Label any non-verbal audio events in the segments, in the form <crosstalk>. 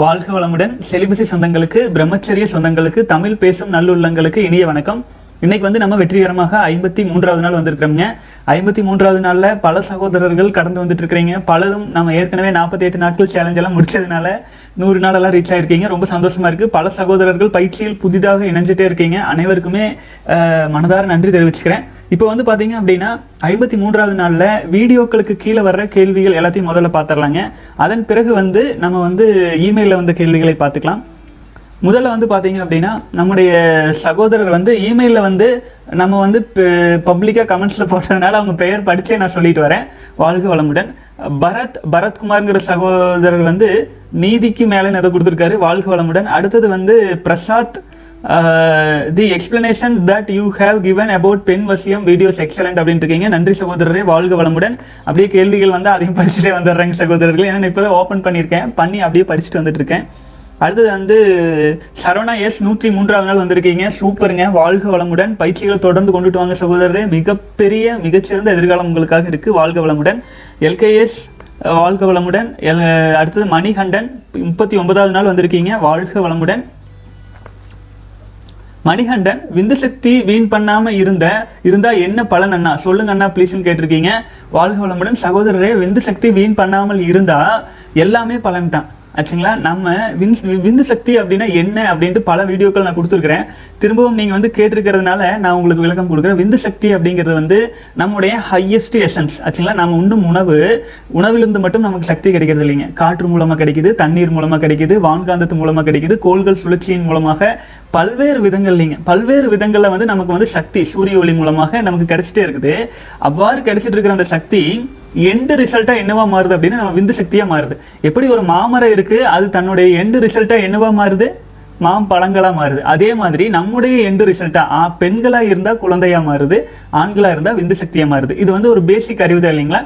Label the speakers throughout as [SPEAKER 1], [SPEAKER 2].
[SPEAKER 1] வாழ்க வளமுடன். செலிபசி சொந்தங்களுக்கு பிரம்மச்சரிய சொந்தங்களுக்கு தமிழ் பேசும் நல்லுள்ளங்களுக்கு இனிய வணக்கம். இன்னைக்கு வந்து நம்ம வெற்றிகரமாக ஐம்பத்தி மூன்றாவது நாள் வந்திருக்கிறோங்க ஐம்பத்தி மூன்றாவது நாளில் பல சகோதரர்கள் கடந்து வந்துட்டு இருக்கிறீங்க. பலரும் நம்ம ஏற்கனவே நாற்பத்தி எட்டு நாட்கள் சேலஞ்ச் எல்லாம் முடிச்சதுனால நூறு நாளெல்லாம் ரீச் ஆயிருக்கீங்க. ரொம்ப சந்தோஷமா இருக்கு. பல சகோதரர்கள் பயிற்சியில் புதிதாக இணைஞ்சிட்டே இருக்கீங்க. அனைவருக்குமே மனதார நன்றி தெரிவிச்சுக்கிறேன். இப்போ வந்து பார்த்தீங்க அப்படின்னா ஐம்பத்தி மூன்றாவது நாளில் வீடியோக்களுக்கு கீழே வர்ற கேள்விகள் எல்லாத்தையும் முதல்ல பார்த்துடலாங்க அதன் பிறகு வந்து நம்ம வந்து இமெயிலில் வந்த கேள்விகளை பார்த்துக்கலாம் முதல்ல வந்து பார்த்தீங்க அப்படின்னா நம்முடைய சகோதரர் வந்து இமெயிலில் வந்து நம்ம வந்து பப்ளிக்காக கமெண்ட்ஸில் போட்டதுனால அவங்க பெயர் படித்தே நான் சொல்லிட்டு வரேன். வாழ்க வளமுடன். பரத் பரத்குமார்ங்கிற சகோதரர் வந்து நீதிக்கு மேலே ஏதோ கொடுத்துருக்காரு. வாழ்க வளமுடன். அடுத்தது வந்து Prasad the explanation that you have given about பெண் வசியம் வீடியோஸ் எக்ஸலண்ட் அப்படின்னு இருக்கீங்க. நன்றி சகோதரரே வாழ்க வளமுடன். அப்படியே கேள்விகள் வந்து அதையும் படிச்சுட்டே வந்துடுறாங்க சகோதரர்கள். ஏன்னா நான் இப்போதான் ஓப்பன் பண்ணியிருக்கேன். பண்ணி அப்படியே படிச்சுட்டு வந்துட்டு இருக்கேன் அடுத்தது வந்து சரவணா எஸ் நூற்றி மூன்றாவது நாள் வந்திருக்கீங்க. சூப்பருங்க. வாழ்க வளமுடன். பயிற்சிகளை தொடர்ந்து கொண்டுட்டு வாங்க சகோதரரே. மிகப்பெரிய மிகச்சிறந்த எதிர்காலம் உங்களுக்காக இருக்குது வாழ்க வளமுடன். எல்கேஎஸ் வாழ்க வளமுடன். எல் அடுத்தது மணிகண்டன். முப்பத்தி ஒன்பதாவது நாள் வந்திருக்கீங்க. வாழ்க வளமுடன். மணிகண்டன் விந்து சக்தி வீண் பண்ணாம இருந்த இருந்தா என்ன பலன் அண்ணா? சொல்லுங்க அண்ணா ப்ளீஸ்னு கேட்டிருக்கீங்க. வாழ்க வளமுடன் சகோதரரே விந்து சக்தி வீண் பண்ணாமல் இருந்தா எல்லாமே பலன் தான் ஆச்சுங்களா? நம்ம விந்து விந்து சக்தி அப்படின்னா என்ன அப்படின்ட்டு பல வீடியோக்கள் நான் கொடுத்துருக்குறேன். திரும்பவும் நீங்கள் வந்து கேட்டிருக்கிறதுனால நான் உங்களுக்கு விளக்கம் கொடுக்குறேன். விந்து சக்தி அப்படிங்கிறது வந்து நம்முடைய ஹையஸ்ட் எசன்ஸ் ஆச்சுங்களா? நம்ம உண்ணும் உணவு உணவிலிருந்து மட்டும் நமக்கு சக்தி கிடைக்கிறது இல்லைங்க. காற்று மூலமாக கிடைக்குது தண்ணீர் மூலமாக கிடைக்குது வான்காந்தத்து மூலமாக கிடைக்குது கோள்கள் சுழற்சியின் மூலமாக பல்வேறு விதங்கள் இல்லைங்க. பல்வேறு விதங்களில் வந்து நமக்கு வந்து சக்தி சூரிய ஒளி மூலமாக நமக்கு கிடைச்சிட்டே இருக்குது. அவ்வாறு கிடைச்சிட்டு இருக்கிற அந்த சக்தி எண்டு ரிசல்ட்டா என்னவா மாறுது அப்படின்னா நம்ம விந்து சக்தியா மாறுது. எப்படி ஒரு மாமரம் இருக்கு அது தன்னுடைய எண்டு ரிசல்ட்டா என்னவா மாறுது? மாம் பழங்களா மாறுது. அதே மாதிரி நம்முடைய எண்டு ரிசல்ட்டா பெண்களா இருந்தா குழந்தையா மாறுது ஆண்களா இருந்தா விந்து சக்தியா மாறுது. இது வந்து ஒரு பேசிக் அறிவு தான் இல்லைங்களா?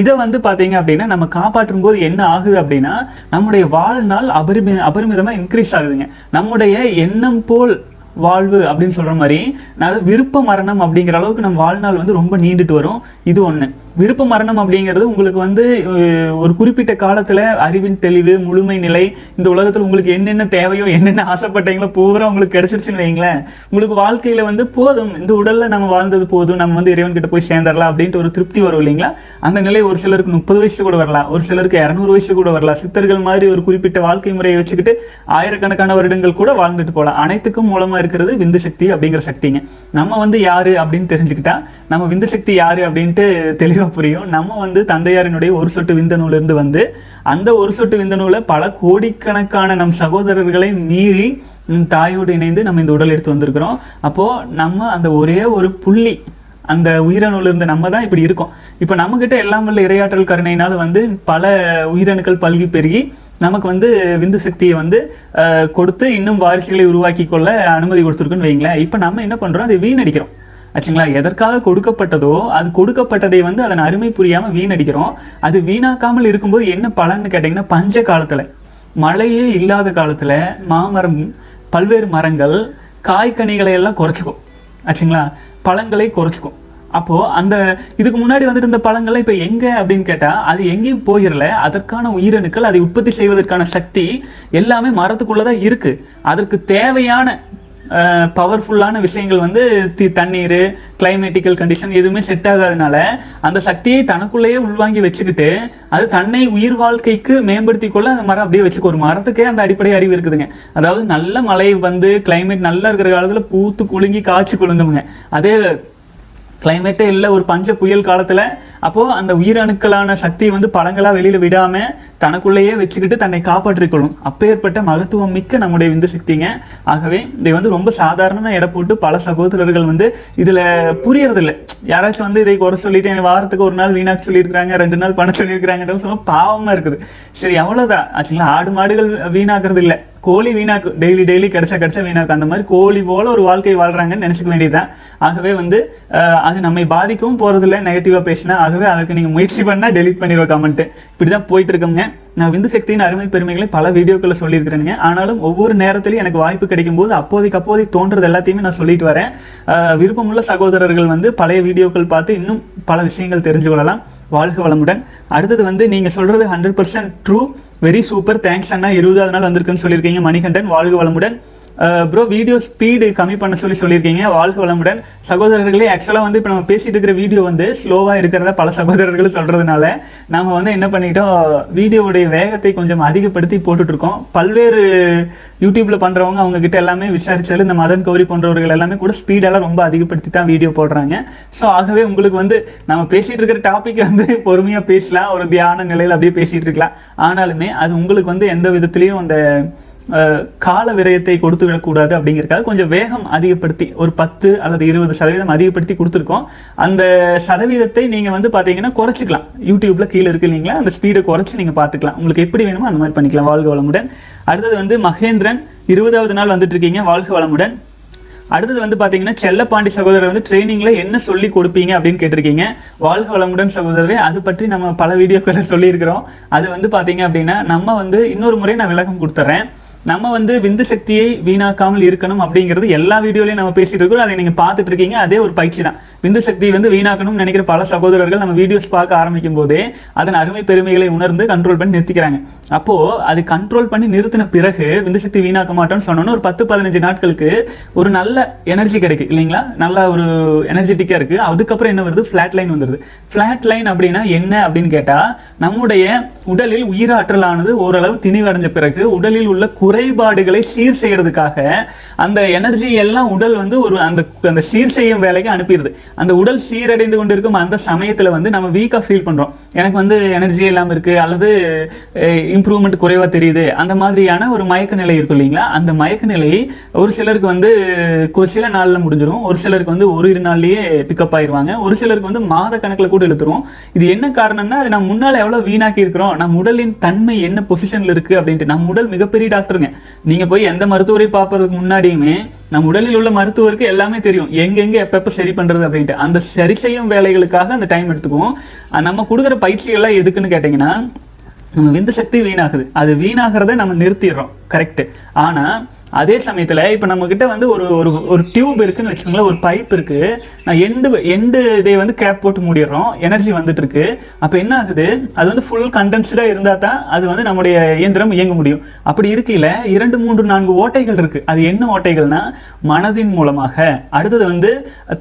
[SPEAKER 1] இதை வந்து பார்த்தீங்க அப்படின்னா நம்ம காப்பாற்றும் போது என்ன ஆகுது அப்படின்னா நம்முடைய வாழ்நாள் அபரிமி அபரிமிதமாக இன்க்ரீஸ் ஆகுதுங்க. நம்முடைய எண்ணம் போல் வாழ்வு அப்படின்னு சொல்கிற மாதிரி நான் விருப்ப மரணம் அப்படிங்கிற அளவுக்கு நம்ம வாழ்நாள் வந்து ரொம்ப நீண்டுட்டு வரும். இது ஒன்று விருப்ப மரணம் அப்படிங்கிறது உங்களுக்கு வந்து ஒரு குறிப்பிட்ட காலத்துல அறிவின் தெளிவு முழுமை நிலை இந்த உலகத்தில் உங்களுக்கு என்னென்ன தேவையோ என்னென்ன ஆசைப்பட்டீங்களோ பூரா உங்களுக்கு கிடைச்சிருச்சுன்னு வைங்களேன். உங்களுக்கு வாழ்க்கையில வந்து போதும். இந்த உடல்ல நம்ம வாழ்ந்தது போதும். நம்ம வந்து இறைவன் கிட்ட போய் சேர்ந்துடலாம் அப்படின்ட்டு ஒரு திருப்தி வரும் இல்லைங்களா? அந்த நிலை ஒரு சிலருக்கு முப்பது வயசு கூட வரலாம். ஒரு சிலருக்கு இரநூறு வயசு கூட வரலாம். சித்தர்கள் மாதிரி ஒரு குறிப்பிட்ட வாழ்க்கை முறையை வச்சுக்கிட்டு ஆயிரக்கணக்கான வருடங்கள் கூட வாழ்ந்துட்டு போகலாம். அனைத்துக்கும் மூலமா இருக்கிறது விந்து சக்தி அப்படிங்கிற சக்திங்க. நம்ம வந்து யாரு அப்படின்னு தெரிஞ்சுக்கிட்டா நம்ம விந்து சக்தி யாரு அப்படின்ட்டு தெளிவாக புரியும். நம்ம வந்து தந்தையாரினுடைய ஒரு சொட்டு விந்த நூலிருந்து வந்து அந்த ஒரு சொட்டு விந்தணுல பல கோடிக்கணக்கான நம் சகோதரர்களை மீறி தாயோடு இணைந்து நம்ம இந்த உடல் எடுத்து வந்திருக்கிறோம். அப்போது நம்ம அந்த ஒரே ஒரு புள்ளி அந்த உயிரணுல இருந்து நம்ம தான் இப்படி இருக்கோம். இப்போ நம்மக்கிட்ட எல்லாம் வல்ல இரையாற்றல் கருணையினால் வந்து பல உயிரணுக்கள் பல்கி பெருகி நமக்கு வந்து விந்து சக்தியை வந்து கொடுத்து இன்னும் வாரிசுகளை உருவாக்கி கொள்ள அனுமதி கொடுத்துருக்குன்னு வைங்களேன் இப்போ நம்ம என்ன பண்ணுறோம் அதை வீணடிக்கிறோம். ஆச்சுங்களா? எதற்காக கொடுக்கப்பட்டதோ அது கொடுக்கப்பட்டதை வந்து அதன் அருமை புரியாமல் வீணடிக்கிறோம். அது வீணாக்காமல் இருக்கும்போது என்ன பலன்னு கேட்டிங்கன்னா பஞ்ச காலத்தில் மழையே இல்லாத காலத்தில் மாமரம் பல்வேறு மரங்கள் காய்கனிகளை எல்லாம் குறைச்சிக்கும். ஆச்சுங்களா? பழங்களை குறைச்சிக்கும். அப்போது அந்த இதுக்கு முன்னாடி வந்துட்டு இருந்த பழங்கள்லாம் இப்போ எங்கே அப்படின்னு கேட்டால் அது எங்கேயும் போயிடல அதற்கான உயிரணுக்கள் அதை உற்பத்தி செய்வதற்கான சக்தி எல்லாமே மரத்துக்குள்ளே தான் இருக்குது அதற்கு தேவையான பவர்ஃபுல்லான விஷயங்கள் வந்து தி தண்ணீர் கிளைமேட்டிக்கல் கண்டிஷன் எதுவுமே செட் ஆகாதனால அந்த சக்தியை தனக்குள்ளேயே உள்வாங்கி வச்சுக்கிட்டு அது தன்னை உயிர் வாழ்க்கைக்கு மேம்படுத்தி கொள்ள அந்த மரம் அப்படியே வச்சுக்கோ. ஒரு மரத்துக்கே அந்த அடிப்படை அறிவு இருக்குதுங்க. அதாவது நல்ல மழை வந்து கிளைமேட் நல்லா இருக்கிற காலத்தில் பூத்து குலுங்கி காய்ச்சி குலுங்குங்க அதே கிளைமேட்டே இல்லை ஒரு பஞ்ச புயல் காலத்தில் அப்போது அந்த உயிரணுக்களான சக்தி வந்து பழங்களாக வெளியில் விடாமல் தனக்குள்ளேயே வச்சுக்கிட்டு தன்னை காப்பாற்றிக் கொள்ளும் அப்பேற்பட்ட மகத்துவம் மிக்க நம்முடைய விந்து சக்திங்க. ஆகவே இதை வந்து ரொம்ப சாதாரணமாக எடை போட்டு பல சகோதரர்கள் வந்து இதில் புரியறதில்லை. யாராச்சும் வந்து இதை குறை சொல்லிட்டு எனக்கு வாரத்துக்கு ஒரு நாள் வீணாக்கு சொல்லியிருக்கிறாங்க ரெண்டு நாள் பணம் சொல்லியிருக்காங்கன்னு சொன்னால் பாவமாக இருக்குது. சரி அவ்வளவுதான். ஆச்சுங்களா? ஆடு மாடுகள் வீணாகிறது இல்லை கோழி வீணாக்கு டெய்லி டெய்லி கிடைச்சா கிடைச்சா வீணாக்கு அந்த மாதிரி கோழி போல ஒரு வாழ்க்கை வாழ்றாங்கன்னு நினச்சிக்க வேண்டியதுதான் ஆகவே வந்து அது நம்மை பாதிக்கவும் போகிறதில்ல நெகட்டிவாக பேசினா. ஆகவே அதற்கு நீங்கள் முயற்சி பண்ணால் டெலிட் பண்ணிடுவோம் கமெண்ட்டு இப்படிதான் போயிட்டு இருக்கோங்க நான் விந்து சக்தியின் அருமை பெருமைகளை பல வீடியோக்களை சொல்லியிருக்கிறேங்க ஆனாலும் ஒவ்வொரு நேரத்துலையும் எனக்கு வாய்ப்பு கிடைக்கும் போது அப்போதைக்கு அப்போதைக்கு தோன்றது எல்லாத்தையுமே நான் சொல்லிட்டு வரேன். விருப்பமுள்ள சகோதரர்கள் வந்து பழைய வீடியோக்கள் பார்த்து இன்னும் பல விஷயங்கள் தெரிஞ்சு கொள்ளலாம் வாழ்க வளமுடன். அடுத்தது வந்து நீங்கள் சொல்கிறது hundred percent true very super thanks அண்ணா. இருபதாவது நாள் வந்திருக்குன்னு சொல்லியிருக்கீங்க. மணிகண்டன் வாழ்க வளமுடன். ப்ரோ வீடியோ ஸ்பீடு கம்மி பண்ண சொல்லி சொல்லியிருக்கீங்க. வாழ்க வளமுடன். சகோதரர்களே ஆக்சுவலாக வந்து இப்போ நம்ம பேசிட்டு இருக்கிற வீடியோ வந்து ஸ்லோவாக இருக்கிறத பல சகோதரர்கள் சொல்கிறதுனால நாம் வந்து என்ன பண்ணிட்டோம் வீடியோவுடைய வேகத்தை கொஞ்சம் அதிகப்படுத்தி போட்டுட்ருக்கோம். பல்வேறு யூடியூப்பில் பண்ணுறவங்க அவங்கக்கிட்ட எல்லாமே விசாரிச்சாலும் இந்த மதன் கௌரி போன்றவர்கள் எல்லாமே கூட ஸ்பீடெல்லாம் ரொம்ப அதிகப்படுத்தி தான் வீடியோ போடுறாங்க. ஸோ ஆகவே உங்களுக்கு வந்து நம்ம பேசிகிட்டு இருக்கிற டாபிக் வந்து பொறுமையாக பேசலாம். ஒரு தியான நிலையில் அப்படியே பேசிகிட்டு இருக்கலாம். ஆனாலுமே அது உங்களுக்கு வந்து எந்த விதத்துலேயும் அந்த கால விரயத்தை கொடுத்து விடக்கூடாது அப்படிங்கிறதுக்காக கொஞ்சம் வேகம் அதிகப்படுத்தி ஒரு பத்து அல்லது இருபது சதவீதம் அதிகப்படுத்தி கொடுத்துருக்கோம். அந்த சதவீதத்தை நீங்கள் வந்து பார்த்தீங்கன்னா குறைச்சிக்கலாம். யூடியூப்பில் கீழே இருக்கு இல்லைங்களா? அந்த ஸ்பீடை குறைச்சி நீங்கள் பார்த்துக்கலாம். உங்களுக்கு எப்படி வேணுமோ அந்த மாதிரி பண்ணிக்கலாம். வாழ்க வளமுடன். அடுத்தது வந்து மகேந்திரன். இருபதாவது நாள் வந்துட்டு இருக்கீங்க வாழ்க வளமுடன். அடுத்தது வந்து பார்த்தீங்கன்னா செல்லப்பாண்டி சகோதரர் வந்து ட்ரைனிங்கில் என்ன சொல்லி கொடுப்பீங்க அப்படின்னு கேட்டிருக்கீங்க. வாழ்க வளமுடன் சகோதரரே. அது பற்றி நம்ம பல வீடியோக்களை சொல்லியிருக்கிறோம். அது வந்து பார்த்தீங்க அப்படின்னா நம்ம வந்து இன்னொரு முறை நான் விளக்கம் கொடுத்துறேன். நம்ம வந்து விந்து சக்தியை வீணாக்காமல் இருக்கணும் அப்படிங்கிறது எல்லா வீடியோலையும் நம்ம பேசிட்டு இருக்கோம். அதை நீங்கள் பார்த்துட்டு இருக்கீங்க. அதே ஒரு பயிற்சி தான். விந்து சக்தியை வந்து வீணாக்கணும்னு நினைக்கிற பல சகோதரர்கள் நம்ம வீடியோஸ் பார்க்க ஆரம்பிக்கும் போதே அதன் அருமை பெருமைகளை உணர்ந்து கண்ட்ரோல் பண்ணி நிறுத்திக்கிறாங்க. அப்போ அது கண்ட்ரோல் பண்ணி நிறுத்தின பிறகு விந்து சக்தி வீணாக்க மாட்டோம்னு சொன்னோன்னு ஒரு பத்து பதினஞ்சு நாட்களுக்கு ஒரு நல்ல எனர்ஜி கிடைக்கும் இல்லைங்களா? நல்ல ஒரு எனர்ஜெட்டிக்காக இருக்கு. அதுக்கப்புறம் என்ன வருது? ஃபிளாட் லைன் வந்துருது. ஃபிளாட் லைன் அப்படின்னா என்ன அப்படின்னு கேட்டால் நம்முடைய உடலில் உயிராற்றலானது ஓரளவு திணிவடைஞ்ச பிறகு உடலில் உள்ள குறைபாடுகளை சீர் செய்யறதுக்காக அந்த எனர்ஜி எல்லாம் உடல் வந்து ஒரு அந்த அந்த சீர் செய்யும் வேலைக்கு அனுப்பிடுது. அந்த உடல் சீரடைந்து கொண்டிருக்கும் அந்த சமயத்துல வந்து நம்ம வீக்கா ஃபீல் பண்றோம். எனக்கு வந்து எனர்ஜி இல்லாம இருக்கு அல்லது இம்ப்ரூவ்மெண்ட் குறைவா தெரியுது அந்த மாதிரியான ஒரு மயக்க நிலை இருக்கும் இல்லைங்களா? அந்த மயக்க நிலை ஒரு சிலருக்கு வந்து ஒரு சில நாள்ல முடிஞ்சிடும் ஒரு சிலருக்கு வந்து ஒரு இரு நாள்லயே பிக்கப் ஆயிருவாங்க. ஒரு சிலருக்கு வந்து மாத கணக்குல கூட இழுத்துரும் இது என்ன காரணம்னா அது நம்ம முன்னால எவ்வளவு வீணாக்கி இருக்கிறோம் நம்ம உடலின் தன்மை என்ன பொசிஷன்ல இருக்கு அப்படின்ட்டு. நம்ம உடல் மிகப்பெரிய டாக்டர் பாருங்க நீங்க போய் எந்த மருத்துவரை பார்ப்பதற்கு முன்னாடியுமே நம்ம உடலில் உள்ள மருத்துவருக்கு எல்லாமே தெரியும். எங்கெங்க எப்பப்ப சரி பண்றது அப்படின்ட்டு. அந்த சரி செய்யும் வேலைகளுக்காக அந்த டைம் எடுத்துக்குவோம். நம்ம கொடுக்குற பயிற்சிகள்லாம் எதுக்குன்னு கேட்டீங்கன்னா நம்ம விந்து சக்தி வீணாகுது. அது வீணாகிறத நம்ம நிறுத்திடுறோம். கரெக்ட் ஆனா அதே சமயத்தில் இப்போ நம்மக்கிட்ட வந்து ஒரு ஒரு ஒரு டியூப் இருக்குன்னு வச்சுக்கோங்களேன் ஒரு பைப் இருக்குது நான் எண்டு எண்டு இதை வந்து கேப் போட்டு மூடிடுறோம். எனர்ஜி வந்துட்டு இருக்கு என்ன ஆகுது? அது வந்து ஃபுல் கண்டென்ஸ்டாக இருந்தால் தான் அது வந்து நம்முடைய இயந்திரம் இயங்க முடியும். அப்படி இருக்கையில் இரண்டு மூன்று நான்கு ஓட்டைகள் இருக்குது அது என்ன ஓட்டைகள்னா மனதின் மூலமாக. அடுத்தது வந்து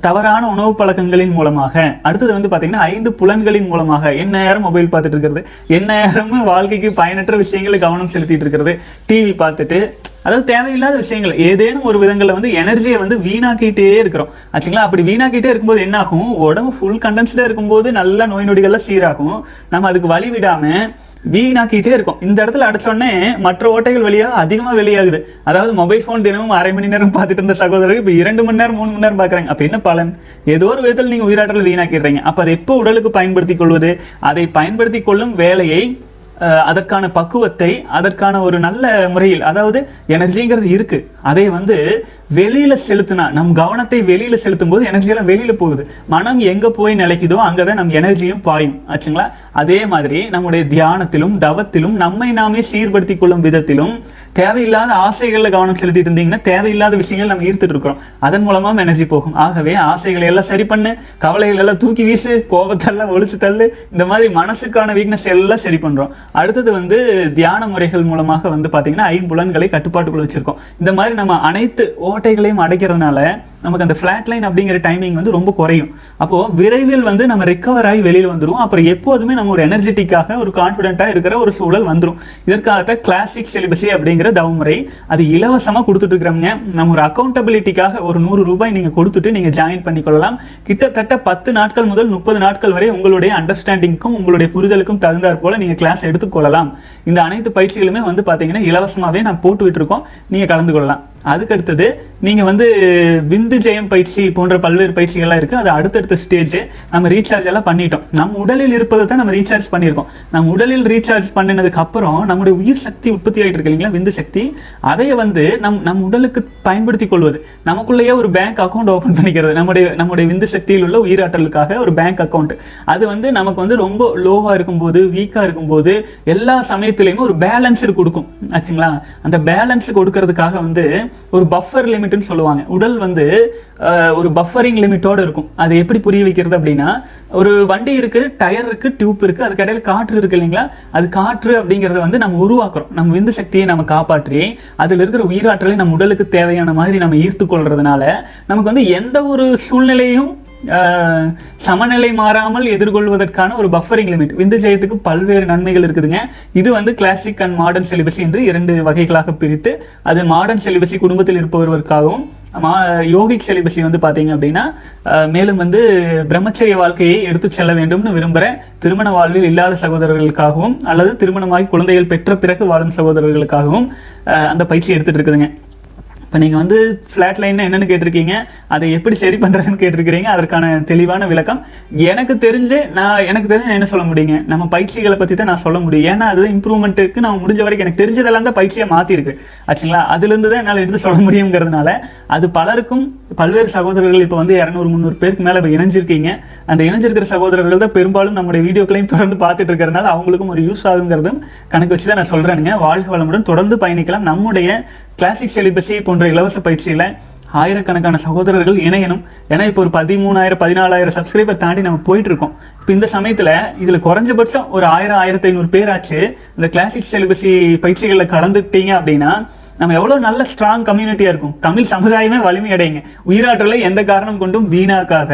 [SPEAKER 1] தவறான உணவு பழக்கங்களின் மூலமாக. அடுத்தது வந்து பார்த்திங்கன்னா ஐந்து புலன்களின் மூலமாக. என்ன நேரம் மொபைல் பார்த்துட்டு இருக்கிறது. என்ன நேரமும் வாழ்க்கைக்கு பயனற்ற விஷயங்களை கவனம் செலுத்திட்டு இருக்கிறது. டிவி பார்த்துட்டு அதாவது தேவையில்லாத விஷயங்கள். ஏதேனும் ஒரு விதங்களில் வந்து எனர்ஜியை வந்து வீணாக்கிட்டே இருக்கிறோம். ஆச்சுங்களா? அப்படி வீணாக்கிட்டே இருக்கும்போது என்ன ஆகும் உடம்பு ஃபுல் கண்டென்ஸ்டாக இருக்கும்போது நல்ல நோய் நொடிகள்லாம் சீராகும். நம்ம அதுக்கு வழி விடாமல் வீணாக்கிட்டே இருக்கும். இந்த இடத்துல அடைச்சோடனே மற்ற ஓட்டைகள் வழியாக அதிகமாக வெளியாகுது. அதாவது மொபைல் ஃபோன் தினமும் அரை மணி நேரம் பார்த்துட்டு இருந்த சகோதரர் இப்போ இரண்டு மணி நேரம் மூணு மணி நேரம் பார்க்குறாங்க. அப்போ என்ன பலன்? ஏதோ ஒரு விதத்தில் நீங்கள் உயிராற்றல் வீணாக்கிடுறீங்க. அப்போ அதை எப்போ உடலுக்கு பயன்படுத்திக் கொள்வது? அதை பயன்படுத்திக் கொள்ளும் வேலையை அதற்கான பக்குவத்தை அதற்கான ஒரு நல்ல முறையில் அதாவது எனர்ஜிங்கிறது இருக்கு. அதை வந்து வெளியில செலுத்தினா நம் கவனத்தை வெளியில செலுத்தும் போது எனர்ஜியெல்லாம் வெளியில போகுது. மனம் எங்க போய் நிலைக்குதோ அங்கதான் நம் எனர்ஜியும் பாயும். ஆச்சுங்களா? அதே மாதிரி நம்முடைய தியானத்திலும் தவத்திலும் நம்மை நாமே சீர்படுத்திக் கொள்ளும் விதத்திலும் தேவையில்லாத ஆசைகளில் கவனம் செலுத்திட்டு இருந்தீங்கன்னா தேவையில்லாத விஷயங்கள் நம்ம ஈர்த்துட்டு இருக்கிறோம். அதன் மூலமாக எனர்ஜி போகும். ஆகவே ஆசைகளை எல்லாம் சரி பண்ணு கவலைகள் எல்லாம் தூக்கி வீசு கோபத்தெல்லாம் ஒழிச்சு தள்ளு இந்த மாதிரி மனசுக்கான வீக்னஸ் எல்லாம் சரி பண்ணுறோம் அடுத்தது வந்து தியான முறைகள் மூலமாக வந்து பார்த்தீங்கன்னா ஐம்புலன்களை கட்டுப்பாட்டுக்குள்ள வச்சுருக்கோம். இந்த மாதிரி நம்ம அனைத்து ஓட்டைகளையும் அடைக்கிறதுனால நமக்கு அந்த ஃபிளாட் லைன் அப்படிங்கிற டைமிங் வந்து ரொம்ப குறையும். அப்போது விரைவில் வந்து நம்ம ரெக்கவர் ஆகி வெளியில் வந்துரும். அப்புறம் எப்போதுமே நம்ம ஒரு எனர்ஜெட்டிக்காக ஒரு கான்ஃபிடென்ட்டாக இருக்கிற ஒரு சூழல் வந்துடும் இதற்காகத்தான் கிளாசிக் சிலிபஸி அப்படிங்கிற தவமுறை அது இலவசமாக கொடுத்துட்டு நம்ம ஒரு அக்கௌண்டபிலிட்டிக்காக ஒரு நூறு ரூபாய் நீங்கள் கொடுத்துட்டு நீங்கள் ஜாயின் பண்ணிக்கொள்ளலாம். கிட்டத்தட்ட பத்து நாட்கள் முதல் முப்பது நாட்கள் வரை உங்களுடைய அண்டர்ஸ்டாண்டிங்க்கும் உங்களுடைய புரிதலுக்கும் தகுந்தாற் போல் நீங்கள் கிளாஸ் எடுத்துக்கொள்ளலாம். இந்த அனைத்து பயிற்சிகளுமே வந்து பார்த்தீங்கன்னா இலவசமாகவே நான் போட்டு விட்டுருக்கோம் நீங்கள் கலந்து கொள்ளலாம் அதுக்கு அடுத்தது நீங்கள் வந்து விந்து ஜெயம் பயிற்சி போன்ற பல்வேறு பயிற்சிகள்லாம் இருக்குது அது அடுத்தடுத்த ஸ்டேஜ் நம்ம ரீசார்ஜ் எல்லாம் பண்ணிட்டோம். நம்ம உடலில் இருப்பதை தான் நம்ம ரீசார்ஜ் பண்ணியிருக்கோம். நம்ம உடலில் ரீசார்ஜ் பண்ணினதுக்கு அப்புறம் நம்முடைய உயிர் சக்தி உற்பத்தி ஆகிட்டு இருக்கு இல்லைங்களா? விந்து சக்தி. அதை வந்து நம் நம் உடலுக்கு பயன்படுத்தி கொள்வது. நமக்குள்ளேயே ஒரு பேங்க் அக்கௌண்ட் ஓப்பன் பண்ணிக்கிறது. நம்முடைய நம்முடைய விந்து சக்தியில் உள்ள உயிராற்றலுக்காக ஒரு பேங்க் அக்கௌண்ட் அது வந்து நமக்கு வந்து ரொம்ப லோவாக இருக்கும்போது வீக்காக இருக்கும்போது எல்லா சமயத்துலேயுமே ஒரு பேலன்ஸ்டு கொடுக்கும். ஆச்சுங்களா? அந்த பேலன்ஸ் கொடுக்கறதுக்காக வந்து ஒரு பஃபர் லிமிட்னு சொல்லுவாங்க. உடல் வந்து ஒரு பஃபரிங் லிமிட்டோடு இருக்கும். அது எப்படி புரிய வைக்கிறது அப்படின்னா ஒரு வண்டி இருக்குது டயர் இருக்குது டியூப் இருக்குது அதுக்கு இடையில காற்று இருக்குது இல்லைங்களா? அது காற்று அப்படிங்கிறத வந்து நம்ம உருவாக்குறோம். நம்ம விந்து சக்தியை நம்ம காப்பாற்றி அதில் இருக்கிற உயிராற்றலை நம்ம உடலுக்கு தேவையான மாதிரி நம்ம ஈர்த்து கொள்றதுனால நமக்கு வந்து எந்த ஒரு சூழ்நிலையும் சமநிலை மாறாமல் எதிர்கொள்வதற்கான ஒரு பஃபரிங் லிமிட் விந்து ஜெயத்துக்கு பல்வேறு நன்மைகள் இருக்குதுங்க. இது வந்து கிளாசிக் அண்ட் மாடர்ன் செலிபஸி என்று இரண்டு வகைகளாக பிரித்து அது மாடர்ன் செலிபஸி குடும்பத்தில் இருப்பவர்களுக்காகவும் மா யோகிக் செலிபஸி வந்து பார்த்தீங்க அப்படின்னா மேலும் வந்து பிரம்மச்சரிய வாழ்க்கையை எடுத்து செல்ல வேண்டும்னு விரும்புகிற திருமண வாழ்வில் இல்லாத சகோதரர்களுக்காகவும் அல்லது திருமணமாகி குழந்தைகள் பெற்ற பிறகு வாழும் சகோதரர்களுக்காகவும் அந்த பயிற்சி எடுத்துகிட்டு இருக்குதுங்க. இப்போ நீங்கள் வந்து ஃப்ளாட் லைன் என்னென்னு கேட்டிருக்கீங்க அதை எப்படி சரி பண்ணுறதுன்னு கேட்டிருக்கிறீங்க அதற்கான தெளிவான விளக்கம். எனக்கு தெரிஞ்சு நான் எனக்கு தெரிஞ்சு நான் என்ன சொல்ல முடியுங்க? நம்ம பயிற்சிகளை பற்றி தான் நான் சொல்ல முடியும். ஏன்னா அது இம்ப்ரூவ்மெண்ட்டுக்கு நான் முடிஞ்ச வரைக்கும் எனக்கு தெரிஞ்சதெல்லாம் தான் பயிற்சியை மாற்றிருக்கு ஆச்சுங்களா? அதுலேருந்து தான் என்னால் எடுத்து சொல்ல முடியுங்கிறதுனால அது பலருக்கும் பல்வேறு சகோதரர்கள் இப்போ வந்து இரநூறு முந்நூறு பேருக்கு மேலே இப்போ இணைஞ்சிருக்கீங்க. அந்த இணைஞ்சிருக்கிற சகோதரர்கள் தான் பெரும்பாலும் நம்முடைய வீடியோக்களையும் தொடர்ந்து பார்த்துட்டு இருக்கிறனால அவங்களுக்கும் ஒரு யூஸ் ஆகுங்கிறதும் கணக்கு வச்சு தான் நான் சொல்கிறேனுங்க வாழ்க வளமுடன் தொடர்ந்து பயணிக்கலாம். நம்முடைய கிளாசிக் செலிபஸி போன்ற இலவச பயிற்சியில் ஆயிரக்கணக்கான சகோதரர்கள் இணையணும். ஏன்னா இப்போ ஒரு பதிமூணாயிரம் பதினாலாயிரம் சப்ஸ்கிரைபர் தாண்டி நம்ம போயிட்டு இருக்கோம் இப்போ இந்த சமயத்தில் இதில் குறைஞ்சபட்சம் ஒரு ஆயிரம் ஆயிரத்தி ஐநூறு பேர் ஆச்சு இந்த கிளாசிக் செலிபஸி பயிற்சிகளில் கலந்துட்டீங்க அப்படின்னா நம்ம எவ்வளோ நல்ல ஸ்ட்ராங் கம்யூனிட்டியாக இருக்கும். தமிழ் சமுதாயமே வலிமை அடையுங்க. உயிராற்றலை எந்த காரணம் கொண்டும் வீணாக்காத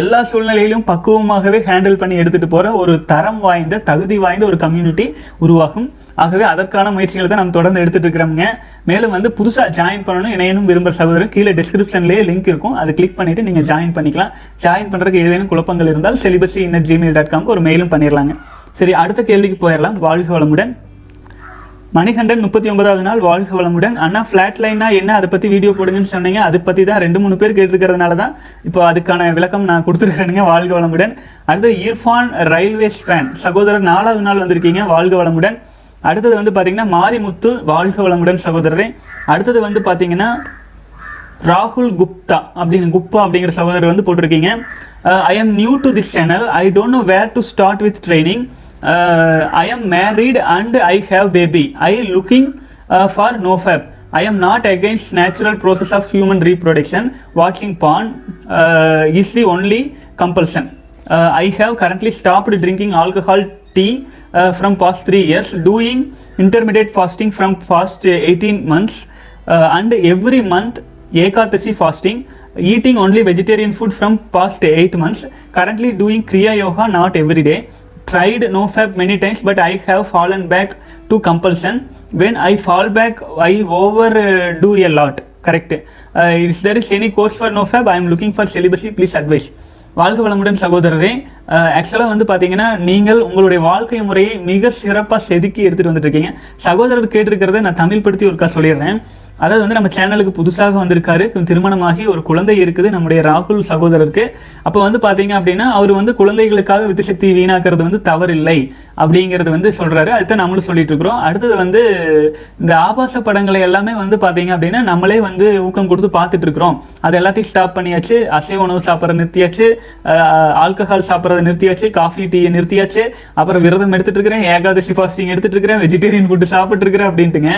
[SPEAKER 1] எல்லா சூழ்நிலையிலும் பக்குவமாகவே ஹேண்டில் பண்ணி எடுத்துகிட்டு போகிற ஒரு தரம் வாய்ந்த தகுதி வாய்ந்த ஒரு கம்யூனிட்டி உருவாகும். ஆகவே அதற்கான முயற்சிகளை தான் நம்ம தொடர்ந்து எடுத்துட்டு இருக்கிறோங்க மேலும் வந்து புதுசா ஜாயின் பண்ணணும் இணையனும் விரும்புகிற சகோதரர் கீழே டிஸ்கிரிப்ஷன்லேயே லிங்க் இருக்கும். அதை கிளிக் பண்ணிட்டு நீங்க ஜாயின் பண்ணிக்கலாம். ஜாயின் பண்றதுக்கு ஏதேனும் குழப்பங்கள் இருந்தால் செலிபஸி இன்னட் ஜிமெயில் டாட் காம்க்கு ஒரு மெயிலும் பண்ணிடலாங்க சரி அடுத்த கேள்விக்கு போயிடலாம் வாழ்க வளமுடன். மணிகண்டன் முப்பத்தி ஒன்பதாவது நாள். வாழ்க வளமுடன். அண்ணா ஃபிளாட் லைனா என்ன? அதை பத்தி வீடியோ போடுங்கன்னு சொன்னீங்க. அதை பத்தி தான் ரெண்டு மூணு பேர் கேட்டிருக்கிறதுனால தான் இப்போ அதுக்கான விளக்கம் நான் கொடுத்துருக்கேனுங்க வாழ்க வளமுடன். அடுத்து இர்ஃபான் ரயில்வே ஸ்பேன் சகோதரர் நாலாவது நாள் வந்திருக்கீங்க. வாழ்க வளமுடன். அடுத்தது வந்து பார்த்தீங்கன்னா மாரிமுத்து வாழ்க வளமுடன் சகோதரரே. அடுத்தது வந்து பார்த்தீங்கன்னா ராகுல் குப்தா அப்படின்னு குப்தா அப்படிங்கிற சகோதரர் வந்து போட்டிருக்கீங்க. I am new to this channel I don't know where to start with training I am married and I have baby I looking for no fap I am not against natural process of human reproduction வாட்சிங் porn is the only compulsion I have currently stopped drinking alcohol tea uh, from past 3 years doing intermediate fasting from past uh, 18 months uh, and every month ekadashi fasting eating only vegetarian food from past 8 months. Currently doing kriya yoga not every day. Tried no fab many times but i have fallen back to compulsion. When i fall back i overdo a lot. Correct. Uh, if there is any course for no fab? I am looking for celibacy. Please advise. வாழ்க வளமுடன் சகோதரரே. ஆக்சுவலாக வந்து பார்த்தீங்கன்னா நீங்கள் உங்களுடைய வாழ்க்கை முறையை மிக சிறப்பாக செதுக்கி எடுத்துகிட்டு வந்துட்டு இருக்கீங்க. சகோதரர் கேட்டிருக்கிறத நான் தமிழ் படுத்தி ஒருக்கா சொல்லிடுறேன். அதாவது வந்து நம்ம சேனலுக்கு புதுசாக வந்திருக்காரு. திருமணமாகி ஒரு குழந்தை இருக்குது நம்முடைய ராகுல் சகோதரருக்கு. அப்போ வந்து பார்த்தீங்க அப்படின்னா அவர் வந்து குழந்தைகளுக்காக வித்து சக்தி வந்து தவறில்லை அப்படிங்கிறது வந்து சொல்கிறாரு அதுதான் நம்மளும் சொல்லிட்டு இருக்கிறோம். அடுத்தது வந்து இந்த ஆபாச படங்களை எல்லாமே வந்து பார்த்தீங்க அப்படின்னா நம்மளே வந்து ஊக்கம் கொடுத்து பார்த்துட்டு இருக்கிறோம். அது எல்லாத்தையும் ஸ்டாப் பண்ணியாச்சு. அசைவ உணவு சாப்பிட்றத நிறுத்தியாச்சு. ஆல்கஹால் சாப்பிட்றத நிறுத்தியாச்சு. காஃபி டீயை நிறுத்தியாச்சு. அப்புறம் விரதம் எடுத்துட்டு இருக்கிறேன். ஏகாதசி ஃபாஸ்டிங் எடுத்துட்டு இருக்கிறேன். வெஜிடேரியன் ஃபுட்டு சாப்பிட்டு இருக்கிறேன் அப்படின்ட்டுங்க.